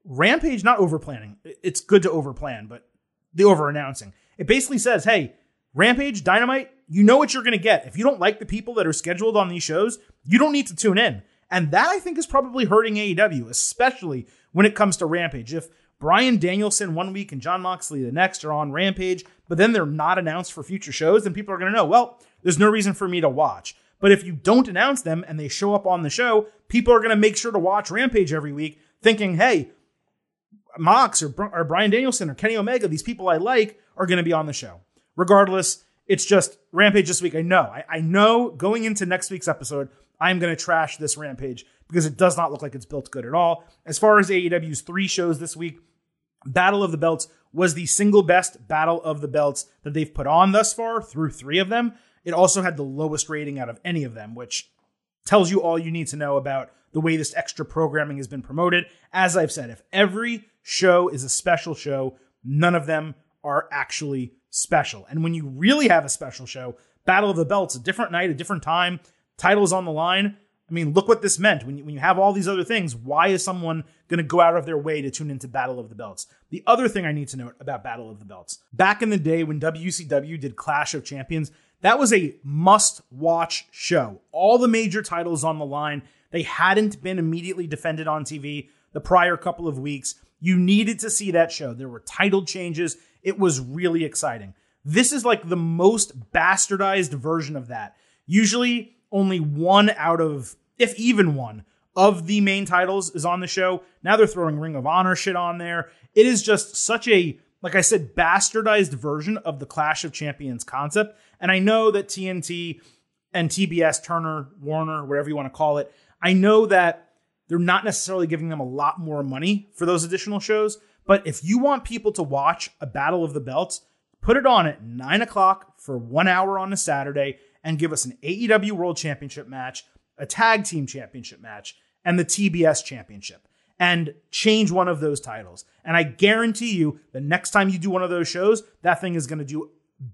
Rampage, not over planning. It's good to over plan, but the over announcing. It basically says, hey, Rampage, Dynamite, you know what you're going to get. If you don't like the people that are scheduled on these shows, you don't need to tune in. And that I think is probably hurting AEW, especially when it comes to Rampage. If Bryan Danielson one week and Jon Moxley the next are on Rampage, but then they're not announced for future shows, then people are going to know, well, there's no reason for me to watch. But if you don't announce them and they show up on the show, people are going to make sure to watch Rampage every week, thinking, hey, Mox or, or Bryan Danielson or Kenny Omega, these people I like, are going to be on the show. Regardless, it's just Rampage this week. I know. I, I know going into next week's episode, I'm going to trash this Rampage because it does not look like it's built good at all. As far as AEW's three shows this week, Battle of the Belts was the single best Battle of the Belts that they've put on thus far through three of them. It also had the lowest rating out of any of them, which tells you all you need to know about the way this extra programming has been promoted. As I've said, if every show is a special show, none of them are actually special. And when you really have a special show, Battle of the Belts, a different night, a different time, titles on the line. I mean, look what this meant. When you, when you have all these other things, why is someone going to go out of their way to tune into Battle of the Belts? The other thing I need to note about Battle of the Belts back in the day when WCW did Clash of Champions, that was a must watch show. All the major titles on the line. They hadn't been immediately defended on TV the prior couple of weeks. You needed to see that show. There were title changes. It was really exciting. This is like the most bastardized version of that. Usually, only one out of, if even one, of the main titles is on the show. Now they're throwing Ring of Honor shit on there. It is just such a, like I said, bastardized version of the Clash of Champions concept. And I know that TNT and TBS, Turner, Warner, whatever you want to call it, I know that they're not necessarily giving them a lot more money for those additional shows. But if you want people to watch a Battle of the Belts, put it on at nine o'clock for one hour on a Saturday and give us an AEW World Championship match, a tag team championship match, and the TBS championship. And change one of those titles. And I guarantee you, the next time you do one of those shows, that thing is going to do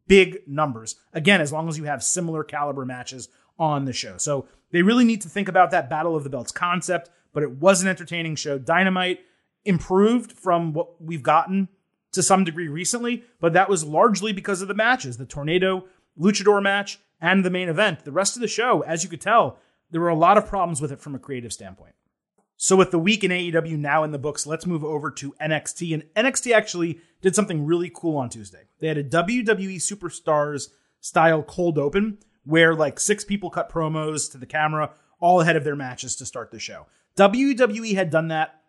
big numbers. Again, as long as you have similar caliber matches on the show. So they really need to think about that Battle of the Belts concept, but it was an entertaining show. Dynamite improved from what we've gotten to some degree recently, but that was largely because of the matches the Tornado Luchador match and the main event. The rest of the show, as you could tell, there were a lot of problems with it from a creative standpoint. So, with the week in AEW now in the books, let's move over to NXT. And NXT actually did something really cool on Tuesday. They had a WWE Superstars style cold open where like six people cut promos to the camera all ahead of their matches to start the show. WWE had done that,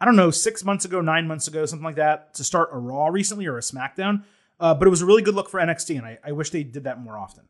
I don't know, six months ago, nine months ago, something like that, to start a Raw recently or a SmackDown. Uh, but it was a really good look for NXT, and I, I wish they did that more often.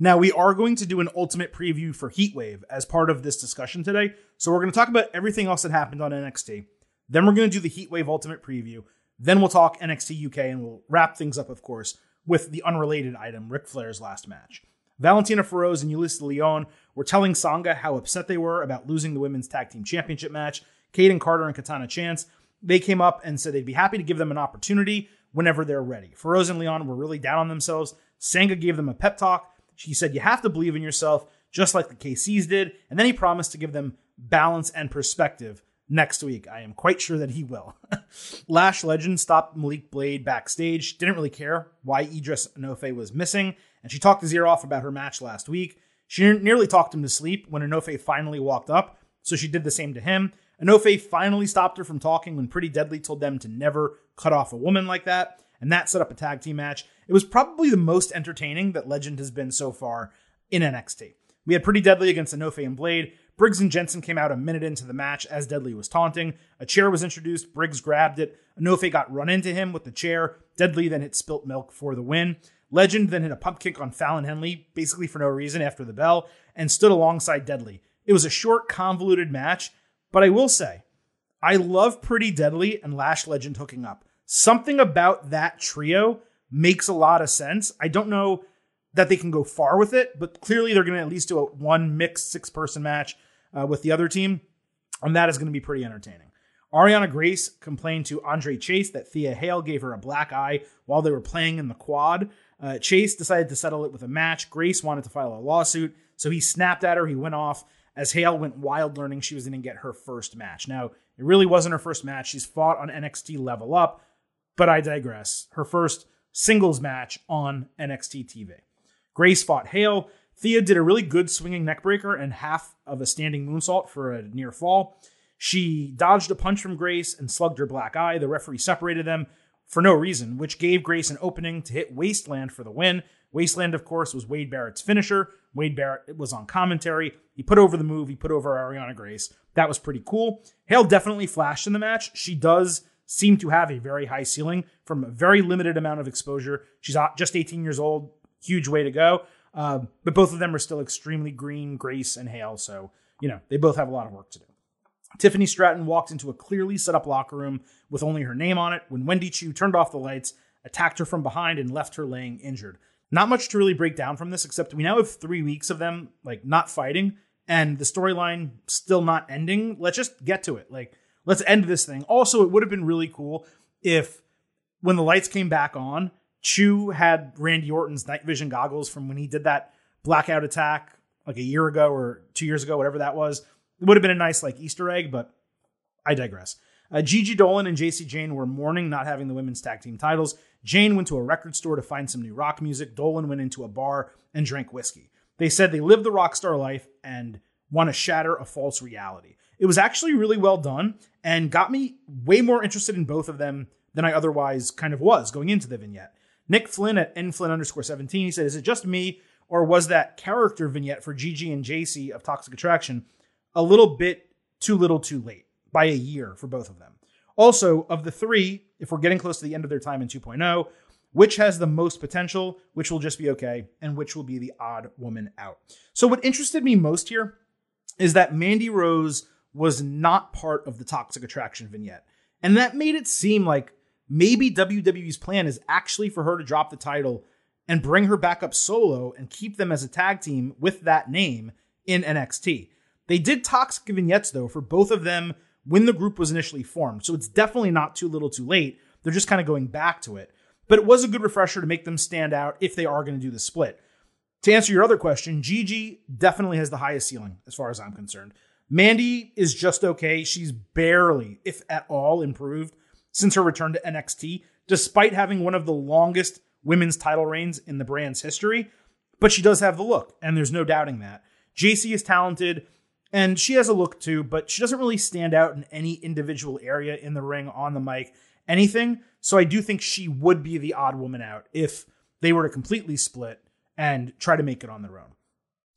Now, we are going to do an ultimate preview for Heatwave as part of this discussion today. So, we're going to talk about everything else that happened on NXT. Then, we're going to do the Heatwave Ultimate preview. Then, we'll talk NXT UK, and we'll wrap things up, of course, with the unrelated item, Ric Flair's last match. Valentina Feroz and Yulisa Leon were telling Sanga how upset they were about losing the women's tag team championship match. Kayden Carter and Katana Chance, they came up and said they'd be happy to give them an opportunity whenever they're ready. Feroz and Leon were really down on themselves. Sanga gave them a pep talk. She said, You have to believe in yourself, just like the KCs did. And then he promised to give them balance and perspective next week. I am quite sure that he will. *laughs* Lash Legend stopped Malik Blade backstage, didn't really care why Idris Enofe was missing, and she talked ear off about her match last week. She nearly talked him to sleep when Enofe finally walked up, so she did the same to him. Enofe finally stopped her from talking when Pretty Deadly told them to never cut off a woman like that. and that set up a tag team match. It was probably the most entertaining that Legend has been so far in NXT. We had Pretty Deadly against Enofe and Blade. Briggs and Jensen came out a minute into the match as Deadly was taunting. A chair was introduced. Briggs grabbed it. Enofe got run into him with the chair. Deadly then hit Spilt Milk for the win. Legend then hit a pump kick on Fallon Henley, basically for no reason after the bell, and stood alongside Deadly. It was a short, convoluted match, but I will say, I love Pretty Deadly and Lash Legend hooking up. Something about that trio makes a lot of sense. I don't know that they can go far with it, but clearly they're going to at least do a one mixed six person match uh, with the other team, and that is going to be pretty entertaining. Arianna Grace complained to Andre Chase that Thea Hale gave her a black eye while they were playing in the quad. Uh, Chase decided to settle it with a match. Grace wanted to file a lawsuit, so he snapped at her. He went off as Hale went wild, learning she was going to get her first match. Now, it really wasn't her first match. She's fought on NXT Level Up, but I digress. Her first singles match on NXT TV. Grace fought Hale. Thea did a really good swinging neckbreaker and half of a standing moonsault for a near fall. She dodged a punch from Grace and slugged her black eye. The referee separated them for no reason, which gave Grace an opening to hit Wasteland for the win. Wasteland, of course, was Wade Barrett's finisher. Wade Barrett was on commentary. He put over the move, he put over Arianna Grace. That was pretty cool. Hale definitely flashed in the match. She does seem to have a very high ceiling from a very limited amount of exposure. She's just 18 years old. Huge way to go. Uh, but both of them are still extremely green, Grace and Hale. So, you know, they both have a lot of work to do. Tiffany Stratton walked into a clearly set up locker room with only her name on it when Wendy Choo turned off the lights, attacked her from behind, and left her laying injured. Not much to really break down from this, except we now have three weeks of them like not fighting, and the storyline still not ending. Let's just get to it. Like, let's end this thing. Also, it would have been really cool if when the lights came back on, Chu had Randy Orton's night vision goggles from when he did that blackout attack like a year ago or two years ago, whatever that was. It would have been a nice like Easter egg, but I digress. Uh, Gigi Dolan and Jacy Jayne were mourning not having the women's tag team titles. Jane went to a record store to find some new rock music. Dolan went into a bar and drank whiskey. They said they lived the rock star life and want to shatter a false reality. It was actually really well done and got me way more interested in both of them than I otherwise kind of was going into the vignette. Nick Flynn at nflynn underscore 17, he said, Is it just me or was that character vignette for Gigi and JC of Toxic Attraction a little bit too little too late by a year for both of them. Also, of the three, if we're getting close to the end of their time in 2.0, which has the most potential, which will just be okay, and which will be the odd woman out. So, what interested me most here is that Mandy Rose was not part of the Toxic Attraction vignette. And that made it seem like maybe WWE's plan is actually for her to drop the title and bring her back up solo and keep them as a tag team with that name in NXT. They did toxic vignettes though for both of them when the group was initially formed. So it's definitely not too little too late. They're just kind of going back to it. But it was a good refresher to make them stand out if they are going to do the split. To answer your other question, Gigi definitely has the highest ceiling as far as I'm concerned. Mandy is just okay. She's barely, if at all, improved since her return to NXT, despite having one of the longest women's title reigns in the brand's history. But she does have the look, and there's no doubting that. Jacy is talented. And she has a look too, but she doesn't really stand out in any individual area in the ring, on the mic, anything. So I do think she would be the odd woman out if they were to completely split and try to make it on their own.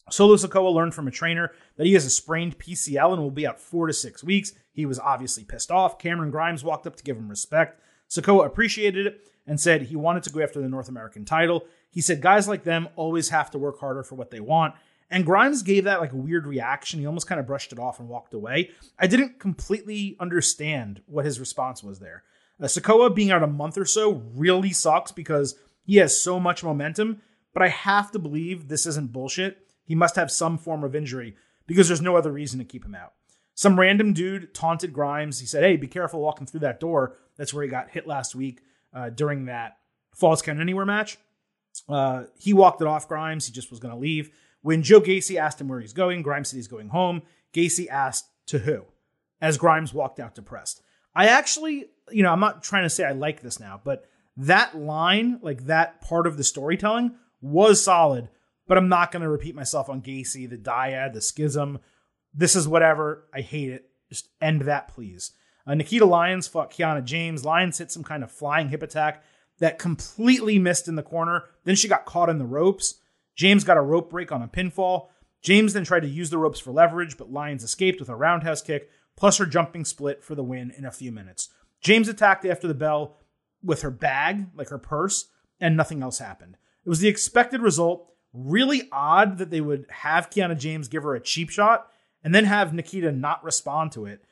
Solo Sikoa learned from a trainer that he has a sprained PCL and will be out four to six weeks. He was obviously pissed off. Cameron Grimes walked up to give him respect. Sikoa appreciated it and said he wanted to go after the North American title. He said guys like them always have to work harder for what they want, and Grimes gave that like a weird reaction. He almost kind of brushed it off and walked away. I didn't completely understand what his response was there. Uh, Sikoa being out a month or so really sucks because he has so much momentum, but I have to believe this isn't bullshit. He must have some form of injury because there's no other reason to keep him out. Some random dude taunted Grimes. He said, Hey, be careful walking through that door. That's where he got hit last week uh, during that Falls Count Anywhere match. Uh, he walked it off Grimes. He just was going to leave. When Joe Gacy asked him where he's going, Grimes said he's going home. Gacy asked to who, as Grimes walked out depressed. I actually, you know, I'm not trying to say I like this now, but that line, like that part of the storytelling, was solid. But I'm not going to repeat myself on Gacy, the dyad, the schism. This is whatever. I hate it. Just end that, please. Uh, Nikita Lyons fought Kiana James. Lyons hit some kind of flying hip attack that completely missed in the corner. Then she got caught in the ropes. James got a rope break on a pinfall. James then tried to use the ropes for leverage, but Lyons escaped with a roundhouse kick, plus her jumping split for the win in a few minutes. James attacked after the bell with her bag, like her purse, and nothing else happened. It was the expected result. Really odd that they would have Kiana James give her a cheap shot and then have Nikita not respond to it.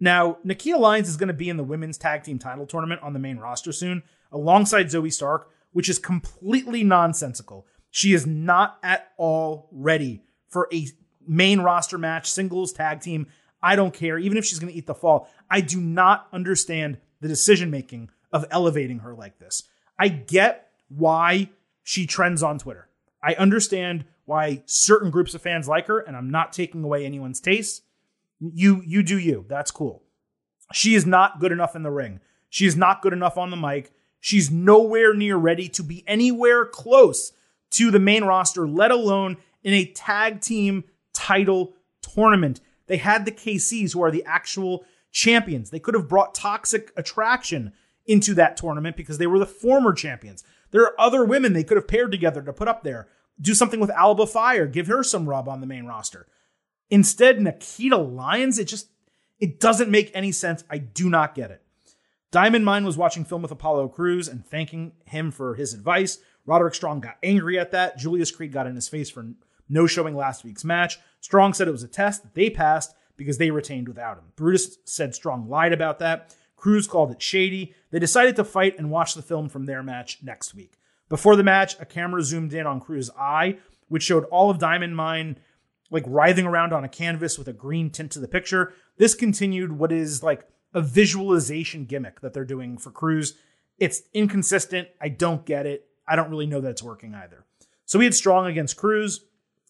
Now, Nikita Lyons is going to be in the women's tag team title tournament on the main roster soon, alongside Zoey Stark, which is completely nonsensical. She is not at all ready for a main roster match, singles, tag team. I don't care, even if she's going to eat the fall. I do not understand the decision making of elevating her like this. I get why she trends on Twitter. I understand why certain groups of fans like her, and I'm not taking away anyone's taste. You you do you. That's cool. She is not good enough in the ring. She is not good enough on the mic. She's nowhere near ready to be anywhere close to the main roster, let alone in a tag team title tournament. They had the KCs who are the actual champions. They could have brought Toxic Attraction into that tournament because they were the former champions. There are other women they could have paired together to put up there. Do something with Alba Fyre, give her some rub on the main roster. Instead, Nikita Lyons, it just it doesn't make any sense. I do not get it. Diamond Mine was watching film with Apollo Crews and thanking him for his advice. Roderick Strong got angry at that. Julius Creed got in his face for no showing last week's match. Strong said it was a test that they passed because they retained without him. Brutus said Strong lied about that. Crews called it shady. They decided to fight and watch the film from their match next week. Before the match, a camera zoomed in on Crews' eye, which showed all of Diamond Mine like writhing around on a canvas with a green tint to the picture. This continued what is like a visualization gimmick that they're doing for Crews. It's inconsistent. I don't get it. I don't really know that it's working either. So we had Strong against Crews.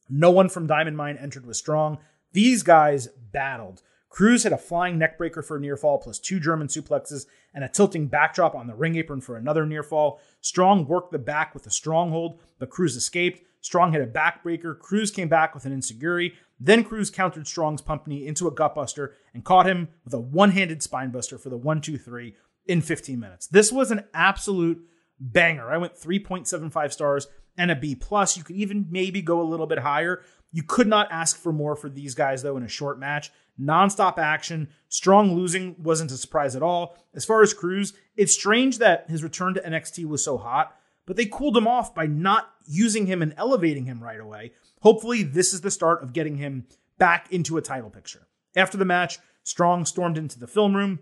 No one from Diamond Mine entered with Strong. These guys battled. Crews had a flying neckbreaker for a near fall, plus two German suplexes and a tilting backdrop on the ring apron for another near fall. Strong worked the back with a stronghold, but Crews escaped. Strong hit a backbreaker. Crews came back with an enzuigiri. Then Crews countered Strong's pump knee into a gutbuster and caught him with a one-handed spinebuster for the one-two-three in 15 minutes. This was an absolute banger. I went 3.75 stars and a B plus. You could even maybe go a little bit higher. You could not ask for more for these guys though in a short match. Nonstop action. Strong losing wasn't a surprise at all. As far as Crews, it's strange that his return to NXT was so hot, but they cooled him off by not using him and elevating him right away. Hopefully, this is the start of getting him back into a title picture. After the match, Strong stormed into the film room.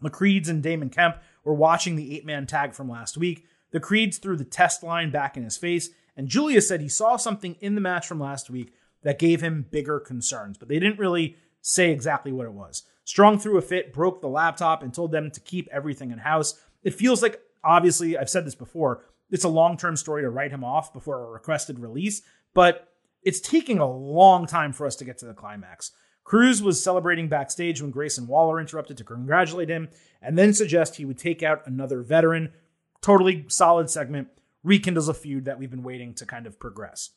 The Creeds and Damon Kemp were watching the eight man tag from last week. The Creeds threw the test line back in his face, and Julius said he saw something in the match from last week that gave him bigger concerns, but they didn't really say exactly what it was. Strong threw a fit, broke the laptop, and told them to keep everything in house. It feels like, obviously, I've said this before, it's a long term story to write him off before a requested release, but it's taking a long time for us to get to the climax. Crews was celebrating backstage when Grayson Waller interrupted to congratulate him and then suggest he would take out another veteran. Totally solid segment, rekindles a feud that we've been waiting to kind of progress.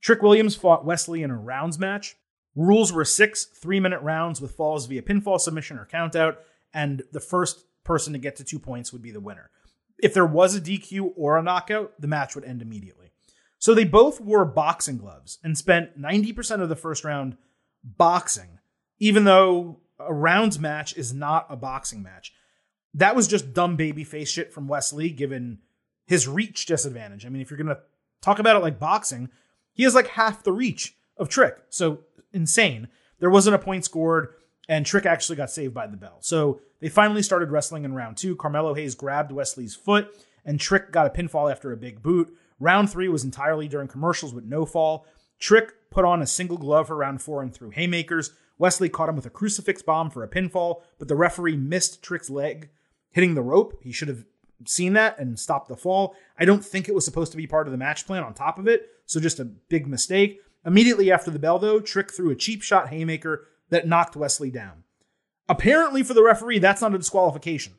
Trick Williams fought Wes Lee in a rounds match. Rules were six three minute rounds with falls via pinfall, submission, or countout, and the first person to get to two points would be the winner. If there was a DQ or a knockout, the match would end immediately. So they both wore boxing gloves and spent 90% of the first round boxing, even though a rounds match is not a boxing match. That was just dumb baby face shit from Wes Lee, given his reach disadvantage. I mean, if you're to talk about it like boxing, he has like half the reach of Trick. So insane. There wasn't a point scored, and Trick actually got saved by the bell. So they finally started wrestling in round two. Carmelo Hayes grabbed Wes Lee's foot, and Trick got a pinfall after a big boot. Round three was entirely during commercials with no fall. Trick put on a single glove for round four and threw haymakers. Wes Lee caught him with a crucifix bomb for a pinfall, but the referee missed Trick's leg hitting the rope. He should have seen that and stopped the fall. I don't think it was supposed to be part of the match plan on top of it, so just a big mistake. Immediately after the bell, though, Trick threw a cheap shot haymaker that knocked Wes Lee down. Apparently, for the referee, that's not a disqualification,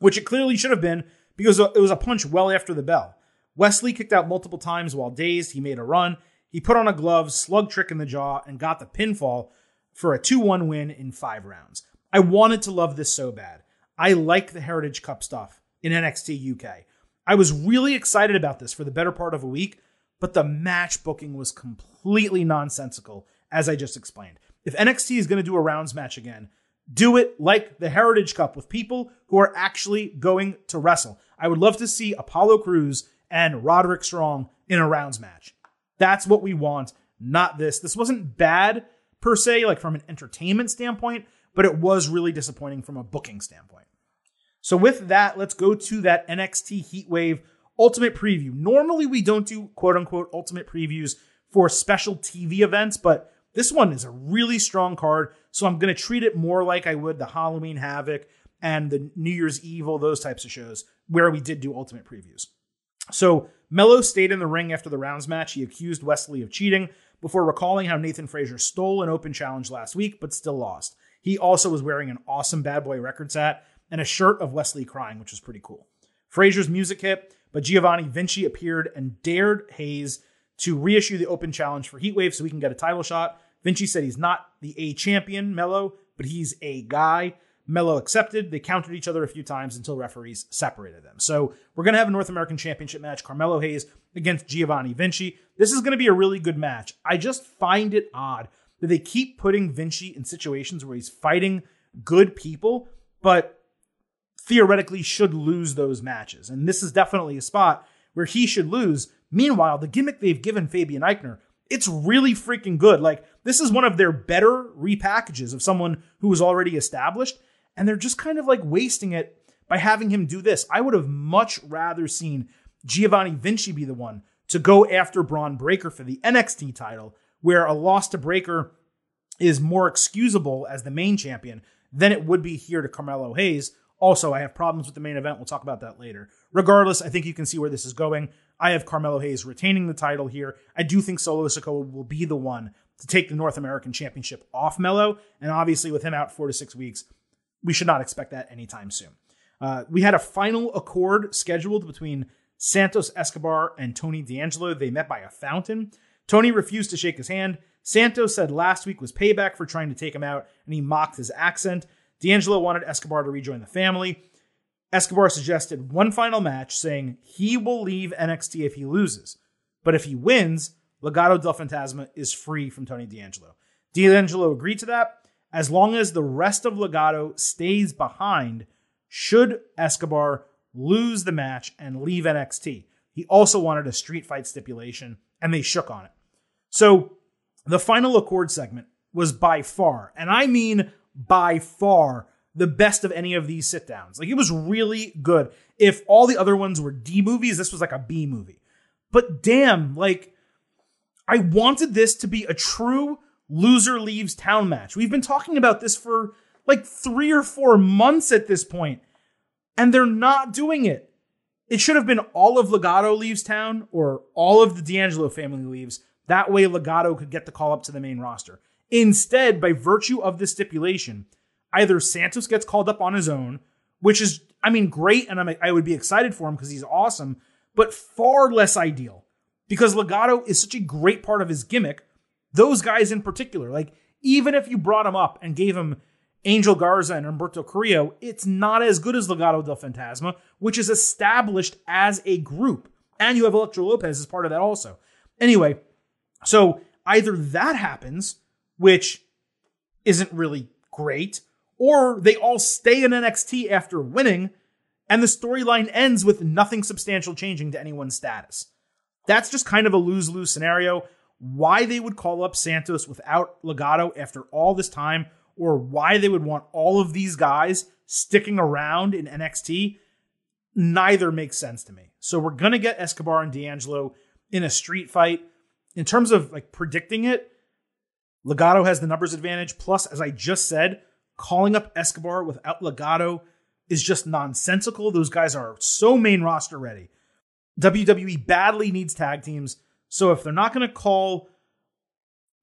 which it clearly should have been because it was a punch well after the bell. Wes Lee kicked out multiple times while dazed. He made a run. He put on a glove, slugged Trick in the jaw, and got the pinfall for a 2 1 win in five rounds. I wanted to love this so bad. I like the Heritage Cup stuff in NXT UK. I was really excited about this for the better part of a week, but the match booking was completely nonsensical, as I just explained. If NXT is going to do a rounds match again, do it like the Heritage Cup with people who are actually going to wrestle. I would love to see Apollo Crews and Roderick Strong in a rounds match. That's what we want, not this. This wasn't bad per se, like from an entertainment standpoint, but it was really disappointing from a booking standpoint. So, with that, let's go to that NXT Heatwave Ultimate Preview. Normally, we don't do quote unquote Ultimate Previews for special TV events, but this one is a really strong card. So, I'm going to treat it more like I would the Halloween Havoc and the New Year's Evil, those types of shows where we did do Ultimate Previews. So, Mello stayed in the ring after the rounds match. He accused Wes Lee of cheating before recalling how Nathan Frazer stole an open challenge last week, but still lost. He also was wearing an awesome Bad Boy Records hat and a shirt of Wes Lee crying, which was pretty cool. Frazer's music hit, but Giovanni Vinci appeared and dared Hayes to reissue the open challenge for Heatwave so we can get a title shot. Vinci said he's not the A champion, Mello, but he's a guy. Mello accepted. They countered each other a few times until referees separated them. So we're going to have a North American Championship match Carmelo Hayes against Giovanni Vinci. This is going to be a really good match. I just find it odd that they keep putting Vinci in situations where he's fighting good people, but theoretically should lose those matches. And this is definitely a spot where he should lose. Meanwhile, the gimmick they've given Fabian Aichner, it's really freaking good. Like, this is one of their better repackages of someone who was already established and they're just kind of like wasting it by having him do this. I would have much rather seen Giovanni Vinci be the one to go after Bron Breakker for the NXT title, where a loss to Breakker is more excusable as the main champion than it would be here to Carmelo Hayes. Also, I have problems with the main event. We'll talk about that later. Regardless, I think you can see where this is going. I have Carmelo Hayes retaining the title here. I do think Solo Sikoa will be the one to take the North American Championship off Mello. And obviously, with him out four to six weeks, we should not expect that anytime soon. Uh, we had a final accord scheduled between Santos Escobar and Tony D'Angelo. They met by a fountain. Tony refused to shake his hand. Santos said last week was payback for trying to take him out, and he mocked his accent. D'Angelo wanted Escobar to rejoin the family. Escobar suggested one final match, saying he will leave NXT if he loses. But if he wins, Legado del Fantasma is free from Tony D'Angelo. D'Angelo agreed to that, as long as the rest of Legado stays behind, should Escobar lose the match and leave NXT. He also wanted a street fight stipulation, and they shook on it. So the final Accord segment was by far, and I mean by far, the best of any of these sit downs. Like it was really good. If all the other ones were D movies, this was like a B movie. But damn, like I wanted this to be a true loser leaves town match. We've been talking about this for like three or four months at this point, and they're not doing it. It should have been all of Legado leaves town or all of the D'Angelo family leaves. That way, Legado could get the call up to the main roster. Instead, by virtue of this stipulation, either Santos gets called up on his own, which is, I mean, great, and I'm, I would be excited for him because he's awesome, but far less ideal because Legado is such a great part of his gimmick those guys in particular, like even if you brought him up and gave him Angel Garza and Humberto Carrillo, it's not as good as Legado del Fantasma, which is established as a group. And you have Elektra Lopez as part of that also. Anyway, so either that happens, which isn't really great, or they all stay in NXT after winning, and the storyline ends with nothing substantial changing to anyone's status. That's just kind of a lose lose scenario why they would call up Santos without Legado after all this time, or why they would want all of these guys sticking around in NXT, neither makes sense to me. So we're gonna get Escobar and D'Angelo in a street fight. In terms of like predicting it, Legado has the numbers advantage. Plus, as I just said, calling up Escobar without Legado is just nonsensical. Those guys are so main roster ready. WWE badly needs tag teams. So if they're not going to call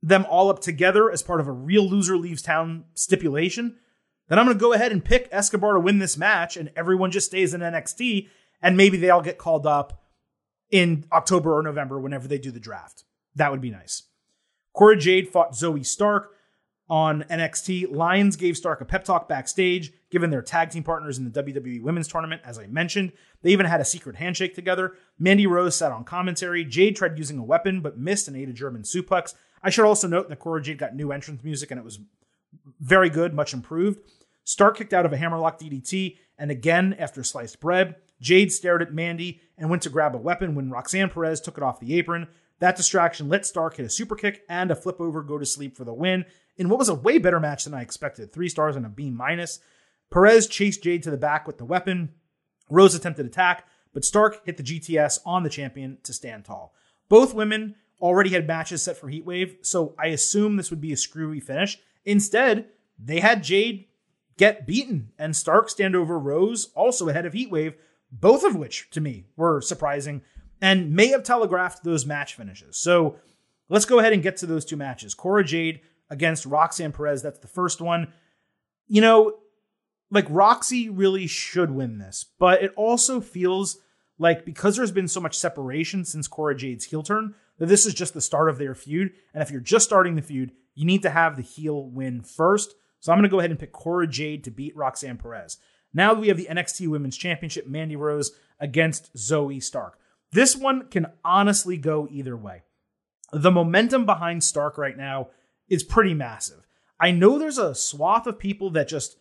them all up together as part of a real loser leaves town stipulation, then I'm going to go ahead and pick Escobar to win this match and everyone just stays in NXT and maybe they all get called up in October or November whenever they do the draft. That would be nice. Cora Jade fought Zoey Stark on NXT. Lyons gave Stark a pep talk backstage, given their tag team partners in the WWE Women's Tournament, as I mentioned. They even had a secret handshake together. Mandy Rose sat on commentary. Jade tried using a weapon, but missed and ate a German suplex. I should also note that Cora Jade got new entrance music, and it was very good, much improved. Stark kicked out of a hammerlock DDT, and again, after sliced bread, Jade stared at Mandy and went to grab a weapon when Roxanne Perez took it off the apron. That distraction let Stark hit a super kick and a flip over go to sleep for the win in what was a way better match than I expected. Three stars and a B minus. Perez chased Jade to the back with the weapon. Rose attempted attack, but Stark hit the GTS on the champion to stand tall. Both women already had matches set for Heatwave, so I assume this would be a screwy finish. Instead, they had Jade get beaten and Stark stand over Rose, also ahead of Heatwave, both of which to me were surprising and may have telegraphed those match finishes. So let's go ahead and get to those two matches. Cora Jade against Roxanne Perez. That's the first one. You know, like Roxy really should win this, but it also feels like because there's been so much separation since Cora Jade's heel turn, that this is just the start of their feud. And if you're just starting the feud, you need to have the heel win first. So I'm going to go ahead and pick Cora Jade to beat Roxanne Perez. Now we have the NXT Women's Championship, Mandy Rose against Zoey Stark. This one can honestly go either way. The momentum behind Stark right now is pretty massive. I know there's a swath of people that just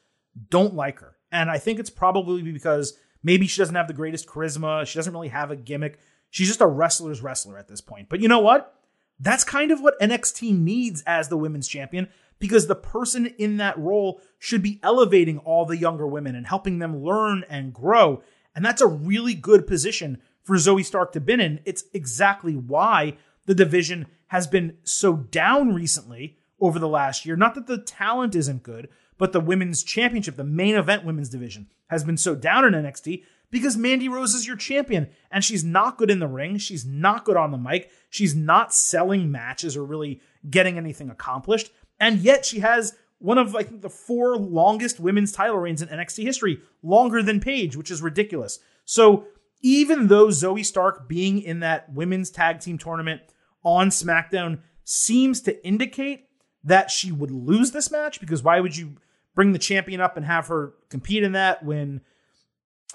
don't like her. And I think it's probably because maybe she doesn't have the greatest charisma. She doesn't really have a gimmick. She's just a wrestler's wrestler at this point. But you know what? That's kind of what NXT needs as the women's champion because the person in that role should be elevating all the younger women and helping them learn and grow. And that's a really good position for Zoey Stark to be in. It's exactly why the division has been so down recently over the last year. Not that the talent isn't good, but the women's championship, the main event women's division, has been so down in NXT because Mandy Rose is your champion and she's not good in the ring. She's not good on the mic. She's not selling matches or really getting anything accomplished. And yet she has one of, I think, the four longest women's title reigns in NXT history, longer than Paige, which is ridiculous. So even though Zoey Stark being in that women's tag team tournament on SmackDown seems to indicate that she would lose this match because why would you bring the champion up and have her compete in that when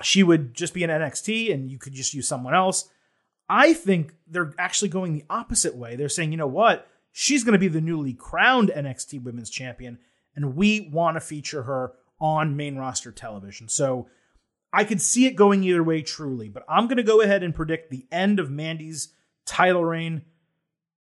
she would just be in NXT and you could just use someone else? I think they're actually going the opposite way. They're saying, you know what? She's going to be the newly crowned NXT Women's Champion, and we want to feature her on main roster television. So I could see it going either way, truly, but I'm going to go ahead and predict the end of Mandy's title reign.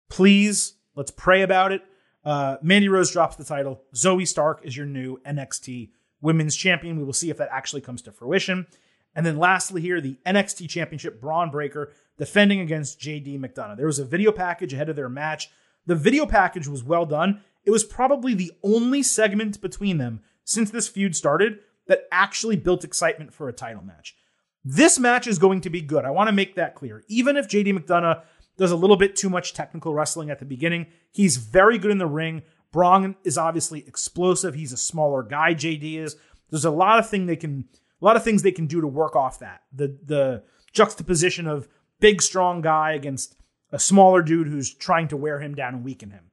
Please, let's pray about it. Uh, Mandy Rose drops the title. Zoey Stark is your new NXT Women's Champion. We will see if that actually comes to fruition. And then lastly, here, the NXT Championship, Bron Breakker defending against JD McDonough. There was a video package ahead of their match. The video package was well done. It was probably the only segment between them since this feud started that actually built excitement for a title match. This match is going to be good. I want to make that clear. Even if JD McDonough does a little bit too much technical wrestling at the beginning. He's very good in the ring. Bron is obviously explosive. He's a smaller guy. JD is. There's a lot of thing they can, a lot of things they can do to work off that. The the juxtaposition of big strong guy against a smaller dude who's trying to wear him down and weaken him.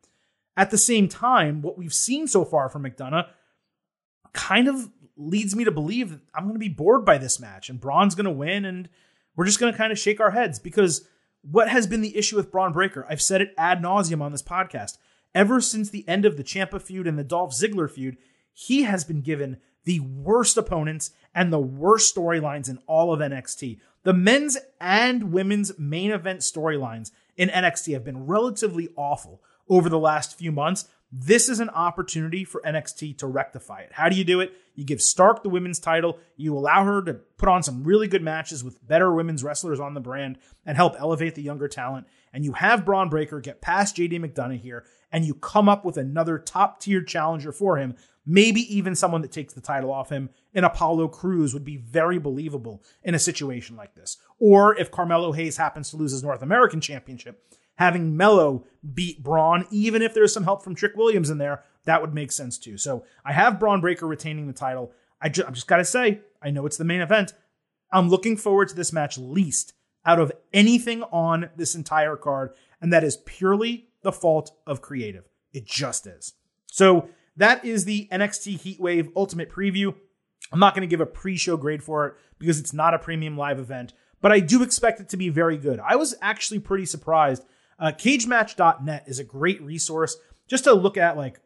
At the same time, what we've seen so far from McDonough kind of leads me to believe that I'm going to be bored by this match and Bron's going to win and we're just going to kind of shake our heads because what has been the issue with Bron Breakker? I've said it ad nauseum on this podcast. Ever since the end of the Ciampa feud and the Dolph Ziggler feud, he has been given the worst opponents and the worst storylines in all of NXT. The men's and women's main event storylines in NXT have been relatively awful over the last few months. This is an opportunity for NXT to rectify it. How do you do it? You give Stark the women's title, you allow her to put on some really good matches with better women's wrestlers on the brand and help elevate the younger talent, and you have Bron Breakker get past JD McDonough here, and you come up with another top tier challenger for him, maybe even someone that takes the title off him in Apollo Crews would be very believable in a situation like this. Or if Carmelo Hayes happens to lose his North American Championship, having Mello beat Bron, even if there's some help from Trick Williams in there, that would make sense too. So I have Bron Breakker retaining the title. I just, I'm just got to say, I know it's the main event. I'm looking forward to this match least out of anything on this entire card, and that is purely the fault of creative. It just is. So that is the NXT Heatwave Ultimate Preview. I'm not going to give a pre show grade for it because it's not a premium live event, but I do expect it to be very good. I was actually pretty surprised. Uh, cagematch.net is a great resource just to look at like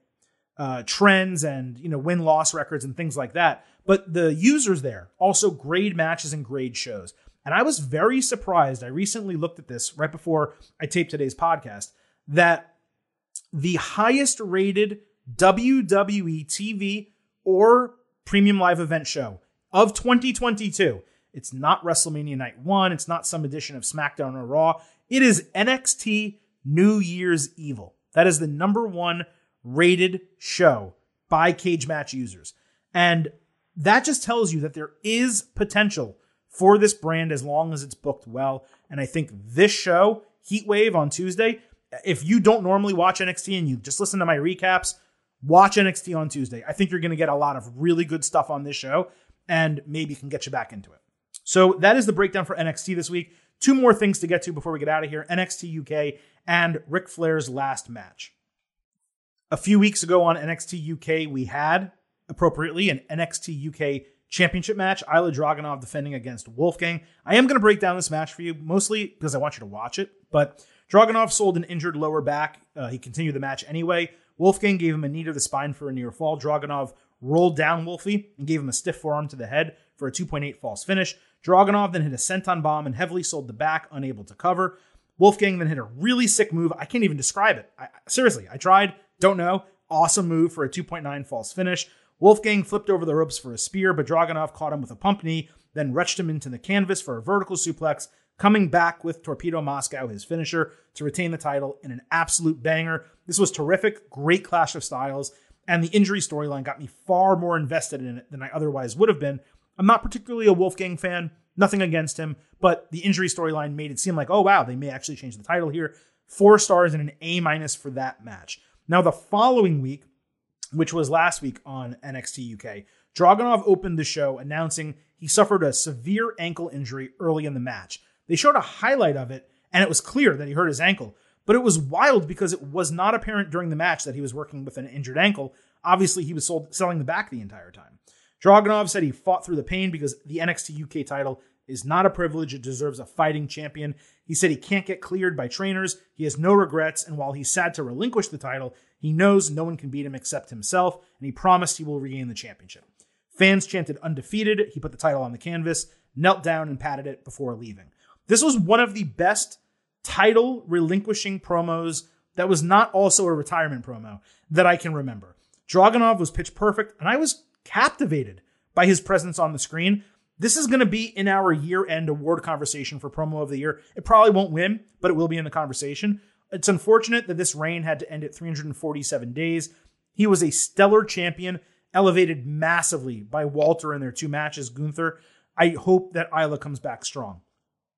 uh, trends and you know win loss records and things like that. But the users there also grade matches and grade shows. And I was very surprised. I recently looked at this right before I taped today's podcast that the highest rated WWE TV or premium live event show of 2022. It's not WrestleMania Night 1, it's not some edition of SmackDown or Raw. It is NXT New Year's Evil. That is the number one rated show by Cagematch users. And that just tells you that there is potential for this brand as long as it's booked well. And I think this show, Heatwave on Tuesday, if you don't normally watch NXT and you just listen to my recaps, watch NXT on Tuesday. I think you're going to get a lot of really good stuff on this show and maybe can get you back into it. So that is the breakdown for NXT this week. Two more things to get to before we get out of here NXT UK and Ric Flair's last match. A few weeks ago on NXT UK, we had appropriately an NXT UK championship match. Ilja Dragunov defending against Wolfgang. I am going to break down this match for you, mostly because I want you to watch it. But Dragunov sold an injured lower back. Uh, he continued the match anyway. Wolfgang gave him a knee to the spine for a near fall. Dragunov rolled down Wolfie and gave him a stiff forearm to the head for a 2.8 false finish. Dragunov then hit a senton bomb and heavily sold the back, unable to cover. Wolfgang then hit a really sick move. I can't even describe it. I, seriously, I tried, don't know. Awesome move for a 2.9 false finish. Wolfgang flipped over the ropes for a spear, but Dragunov caught him with a pump knee, then retched him into the canvas for a vertical suplex, coming back with Torpedo Moscow, his finisher, to retain the title in an absolute banger. This was terrific, great clash of styles, and the injury storyline got me far more invested in it than I otherwise would have been. I'm not particularly a Wolfgang fan, nothing against him, but the injury storyline made it seem like, oh wow, they may actually change the title here. Four stars and an A minus for that match. Now, the following week, which was last week on NXT UK, Dragunov opened the show announcing he suffered a severe ankle injury early in the match. They showed a highlight of it, and it was clear that he hurt his ankle. But it was wild because it was not apparent during the match that he was working with an injured ankle. Obviously, he was sold, selling the back the entire time. Dragunov said he fought through the pain because the NXT UK title is not a privilege. It deserves a fighting champion. He said he can't get cleared by trainers. He has no regrets. And while he's sad to relinquish the title, he knows no one can beat him except himself. And he promised he will regain the championship. Fans chanted undefeated. He put the title on the canvas, knelt down, and patted it before leaving. This was one of the best title relinquishing promos that was not also a retirement promo that I can remember. Dragunov was pitch perfect, and I was captivated by his presence on the screen. This is going to be in our year end award conversation for promo of the year. It probably won't win, but it will be in the conversation. It's unfortunate that this reign had to end at 347 days. He was a stellar champion, elevated massively by Walter in their two matches, Gunther. I hope that Ilja comes back strong.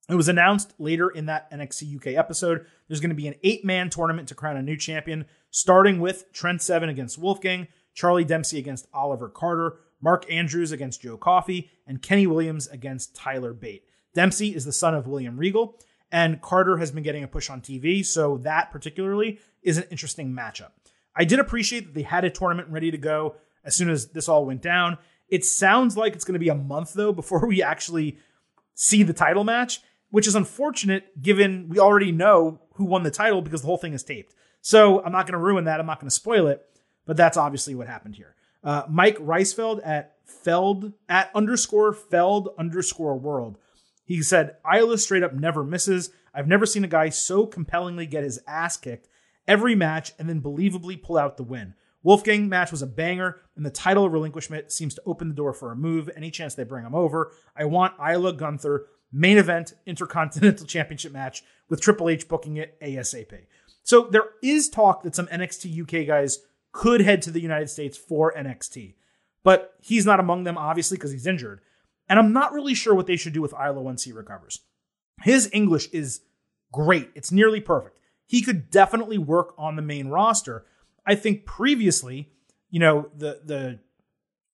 It was announced later in that NXT UK episode. There's going to be an eight man tournament to crown a new champion, starting with Trent Seven against Wolfgang, Charlie Dempsey against Oliver Carter, Mark Andrews against Joe Coffey, and Kenny Williams against Tyler Bate. Dempsey is the son of William Regal, and Carter has been getting a push on TV, so that particularly is an interesting matchup. I did appreciate that they had a tournament ready to go as soon as this all went down. It sounds like it's going to be a month, though, *laughs* before we actually see the title match which is unfortunate given we already know who won the title because the whole thing is taped. So I'm not going to ruin that. I'm not going to spoil it, but that's obviously what happened here. Uh, Mike Reisfeld at Feld at underscore Feld underscore World. He said, Ilja straight up never misses. I've never seen a guy so compellingly get his ass kicked every match and then believably pull out the win. Wolfgang match was a banger, and the title relinquishment seems to open the door for a move any chance they bring him over. I want Ilja Gunther main event Intercontinental *laughs* Championship match with Triple H booking it ASAP. So there is talk that some NXT UK guys could head to the United States for NXT, but he's not among them, obviously, because he's injured. And I'm not really sure what they should do with Ilja once he recovers. His English is great, it's nearly perfect. He could definitely work on the main roster. I think previously, you know, the the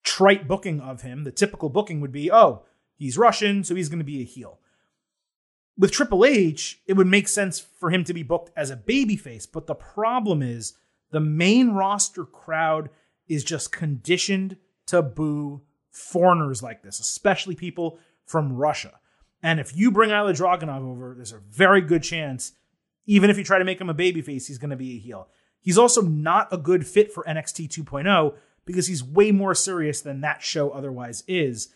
trite booking of him, the typical booking would be, oh, He's Russian, so he's going to be a heel. With Triple H, it would make sense for him to be booked as a babyface, but the problem is the main roster crowd is just conditioned to boo foreigners like this, especially people from Russia. And if you bring Ilja Dragunov over, there's a very good chance, even if you try to make him a babyface, he's going to be a heel. He's also not a good fit for NXT 2.0 because he's way more serious than that show otherwise is.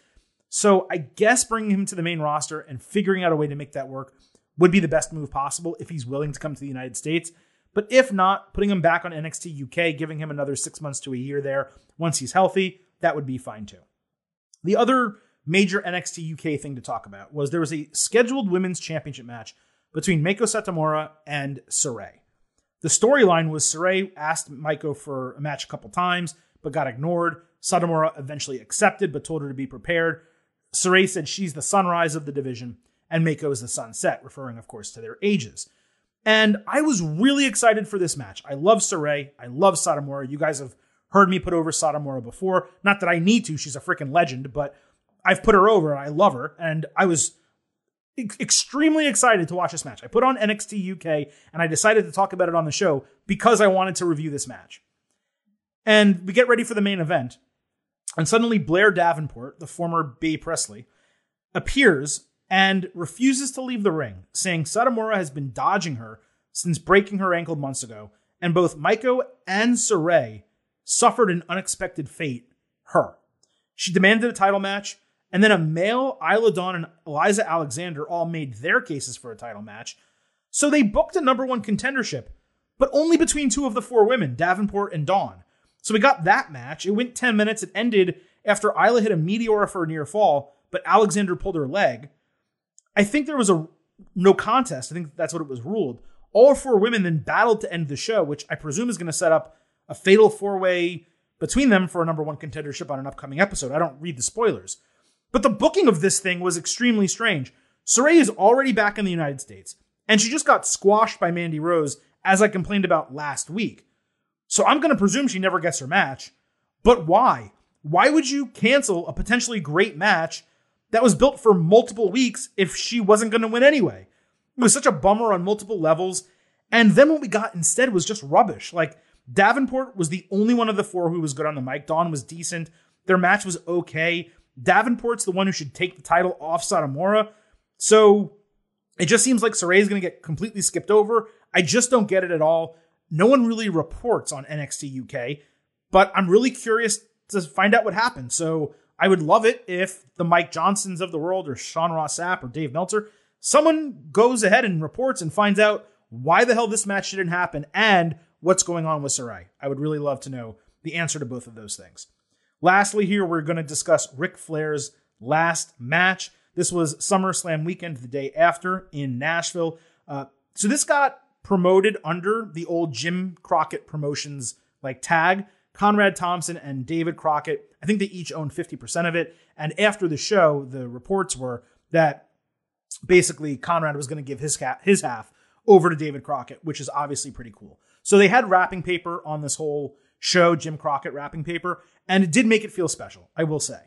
So I guess bringing him to the main roster and figuring out a way to make that work would be the best move possible if he's willing to come to the United States. But if not, putting him back on NXT UK, giving him another six months to a year there once he's healthy, that would be fine too. The other major NXT UK thing to talk about was there was a scheduled women's championship match between Meiko Satomura and Sarray. The storyline was Sarray asked Meiko for a match a couple times, but got ignored. Satomura eventually accepted, but told her to be prepared. Sarray said she's the sunrise of the division, and Meiko is the sunset, referring, of course, to their ages. And I was really excited for this match. I love Sarray. I love Satomura. You guys have heard me put over Satomura before. Not that I need to, she's a freaking legend, but I've put her over. I love her. And I was extremely excited to watch this match. I put on NXT UK and I decided to talk about it on the show because I wanted to review this match. And we get ready for the main event. And suddenly Blair Davenport, the former Bea Priestley, appears and refuses to leave the ring, saying Satomura has been dodging her since breaking her ankle months ago, and both Meiko and Sarray suffered an unexpected fate, her. She demanded a title match, and then Amale Isla Dawn and Eliza Alexander all made their cases for a title match. So they booked a number one contendership, but only between two of the four women, Davenport and Dawn. So we got that match. It went 10 minutes. It ended after Isla hit a meteor for a near fall, but Alexander pulled her leg. I think there was a no contest. I think that's what it was ruled. All four women then battled to end the show, which I presume is going to set up a fatal four way between them for a number one contendership on an upcoming episode. I don't read the spoilers. But the booking of this thing was extremely strange. Sarray is already back in the United States, and she just got squashed by Mandy Rose, as I complained about last week. So I'm going to presume she never gets her match. But why? Why would you cancel a potentially great match that was built for multiple weeks if she wasn't going to win anyway? It was such a bummer on multiple levels. And then what we got instead was just rubbish. Like, Davenport was the only one of the four who was good on the mic. Dawn was decent. Their match was okay. Davenport's the one who should take the title off Satomura. So it just seems like Sarray is going to get completely skipped over. I just don't get it at all. No one really reports on NXT UK, but I'm really curious to find out what happened. So I would love it if the Mike Johnsons of the world or Sean Ross Sapp or Dave Meltzer, someone goes ahead and reports and finds out why the hell this match didn't happen and what's going on with Sarray. I would really love to know the answer to both of those things. Lastly, here we're going to discuss Ric Flair's last match. This was SummerSlam weekend, the day after in Nashville. Uh, so this got promoted under the old Jim Crockett Promotions like tag. Conrad Thompson and David Crockett, I think they each owned 50% of it. And after the show, the reports were that basically Conrad was going to give his, his half over to David Crockett, which is obviously pretty cool. So they had wrapping paper on this whole show, Jim Crockett wrapping paper, and it did make it feel special, I will say.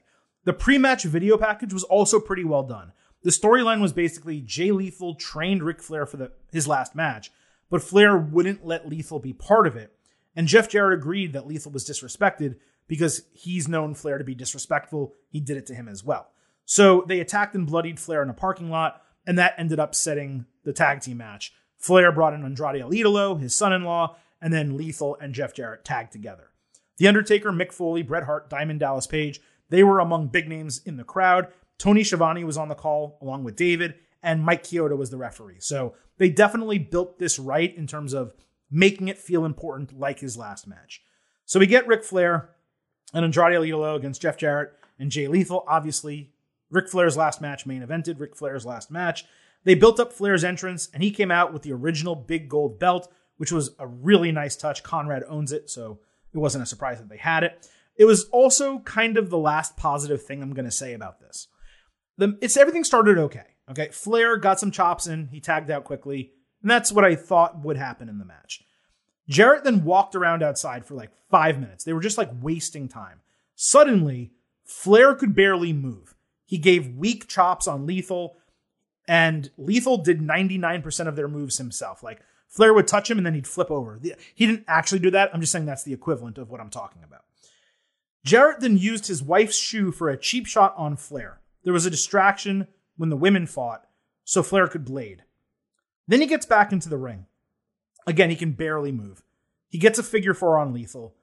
The pre match video package was also pretty well done. The storyline was basically Jay Lethal trained Ric Flair for the, his last match, but Flair wouldn't let Lethal be part of it. And Jeff Jarrett agreed that Lethal was disrespected because he's known Flair to be disrespectful. He did it to him as well. So they attacked and bloodied Flair in a parking lot, and that ended up setting the tag team match. Flair brought in Andrade El Idolo, his son in law, and then Lethal and Jeff Jarrett tagged together. The Undertaker, Mick Foley, Bret Hart, Diamond Dallas Page, they were among big names in the crowd. Tony Schiavone was on the call along with David, and Mike Chioda was the referee. So they definitely built this right in terms of making it feel important like his last match. So we get Ric Flair and Andrade El Idolo against Jeff Jarrett and Jay Lethal. Obviously, Ric Flair's last match main evented, Ric Flair's last match. They built up Flair's entrance, and he came out with the original big gold belt, which was a really nice touch. Conrad owns it, so it wasn't a surprise that they had it. It was also kind of the last positive thing I'm going to say about this. The, it's everything started okay. Okay, Flair got some chops in. He tagged out quickly, and that's what I thought would happen in the match. Jarrett then walked around outside for like five minutes. They were just like wasting time. Suddenly, Flair could barely move. He gave weak chops on Lethal, and Lethal did 99% of their moves himself. Like Flair would touch him and then he'd flip over. He didn't actually do that. I'm just saying that's the equivalent of what I'm talking about. Jarrett then used his wife's shoe for a cheap shot on Flair. There was a distraction when the women fought, so Flair could blade. Then he gets back into the ring. Again, he can barely move. He gets a figure four on Lethal.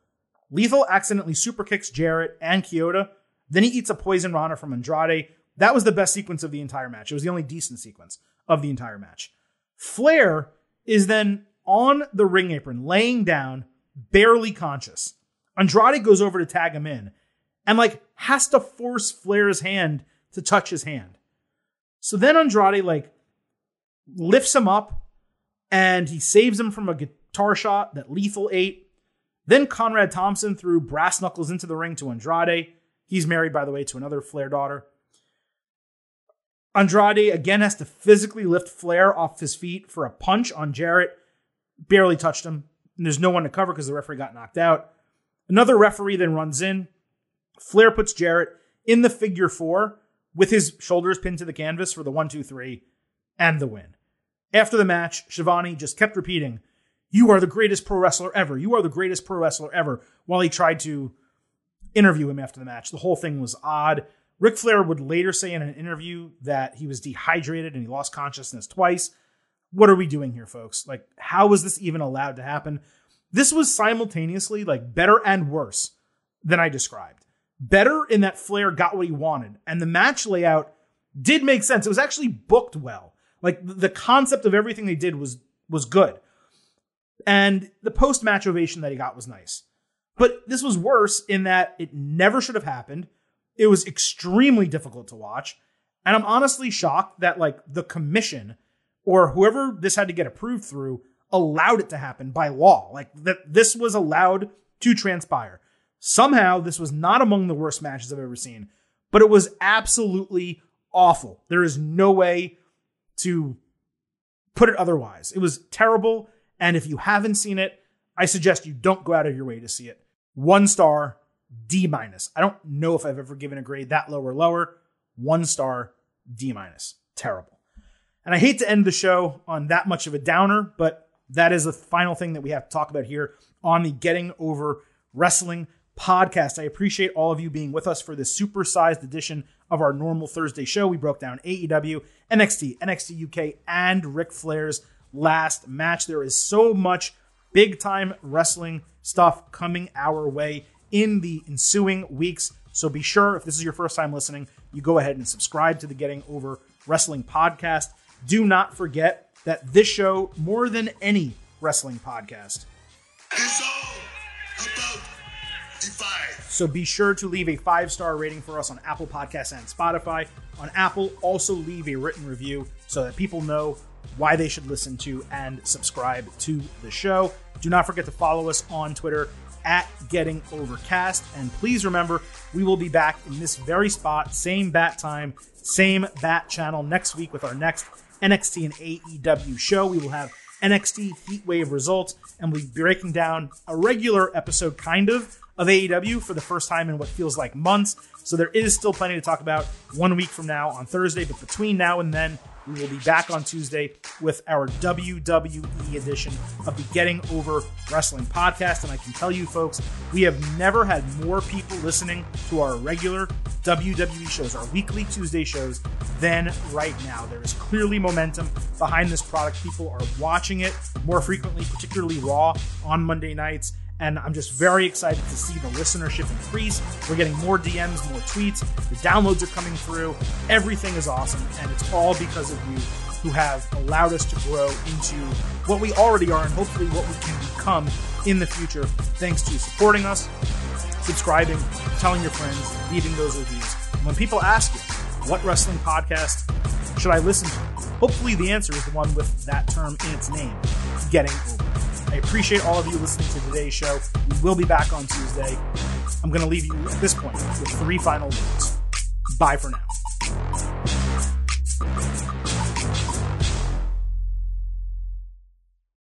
Lethal accidentally super kicks Jarrett and Chioda. Then he eats a poison rana from Andrade. That was the best sequence of the entire match. It was the only decent sequence of the entire match. Flair is then on the ring apron, laying down, barely conscious. Andrade goes over to tag him in and like has to force Flair's hand to touch his hand. So then Andrade like lifts him up and he saves him from a guitar shot that Lethal ate. Then Conrad Thompson threw brass knuckles into the ring to Andrade. He's married, by the way, to another Flair daughter. Andrade again has to physically lift Flair off his feet for a punch on Jarrett. Barely touched him. And there's no one to cover because the referee got knocked out. Another referee then runs in. Flair puts Jarrett in the figure four with his shoulders pinned to the canvas for the one, two, three, and the win. After the match, Schiavone just kept repeating, You are the greatest pro wrestler ever. You are the greatest pro wrestler ever, while he tried to interview him after the match. The whole thing was odd. Ric Flair would later say in an interview that he was dehydrated and he lost consciousness twice. What are we doing here, folks? Like, how was this even allowed to happen? This was simultaneously like better and worse than I described. Better in that Flair got what he wanted, and the match layout did make sense. It was actually booked well. Like the concept of everything they did was was good. And the post match ovation that he got was nice. But this was worse in that it never should have happened. It was extremely difficult to watch. And I'm honestly shocked that like the commission or whoever this had to get approved through allowed it to happen by law. Like that this was allowed to transpire. Somehow this was not among the worst matches I've ever seen, but it was absolutely awful. There is no way to put it otherwise. It was terrible. And if you haven't seen it, I suggest you don't go out of your way to see it. One star, D minus. I don't know if I've ever given a grade that low or lower. One star, D minus. Terrible. And I hate to end the show on that much of a downer, but that is the final thing that we have to talk about here on the Getting Over Wrestling podcast. I appreciate all of you being with us for this supersized edition of our normal Thursday show. We broke down AEW, NXT, NXT UK, and Ric Flair's last match. There is so much big time wrestling stuff coming our way in the ensuing weeks. So be sure, if this is your first time listening, you go ahead and subscribe to the Getting Over Wrestling podcast. Do not forget that this show, more than any wrestling podcast, is all about So be sure to leave a five star rating for us on Apple Podcasts and Spotify. On Apple, also leave a written review so that people know why they should listen to and subscribe to the show. Do not forget to follow us on Twitter at Getting Overcast. And please remember, we will be back in this very spot, same bat time, same bat channel next week with our next NXT and AEW show. We will have NXT Heatwave results, and we'll be breaking down a regular episode, kind of, of AEW for the first time in what feels like months. So there is still plenty to talk about one week from now on Thursday. But between now and then, we will be back on Tuesday with our WWE edition of the Getting Over Wrestling podcast. And I can tell you, folks, we have never had more people listening to our regular WWE shows, our weekly Tuesday shows, than right now. There is clearly momentum behind this product. People are watching it more frequently, particularly Raw on Monday nights and I'm just very excited to see the listenership increase. We're getting more DMs, more tweets, the downloads are coming through. Everything is awesome, and it's all because of you who have allowed us to grow into what we already are and hopefully what we can become in the future thanks to supporting us, subscribing, telling your friends, leaving those reviews. When people ask you, what wrestling podcast should I listen to? Hopefully the answer is the one with that term in its name, getting over. I appreciate all of you listening to today's show. We will be back on Tuesday. I'm going to leave you at this point with three final words. Bye for now.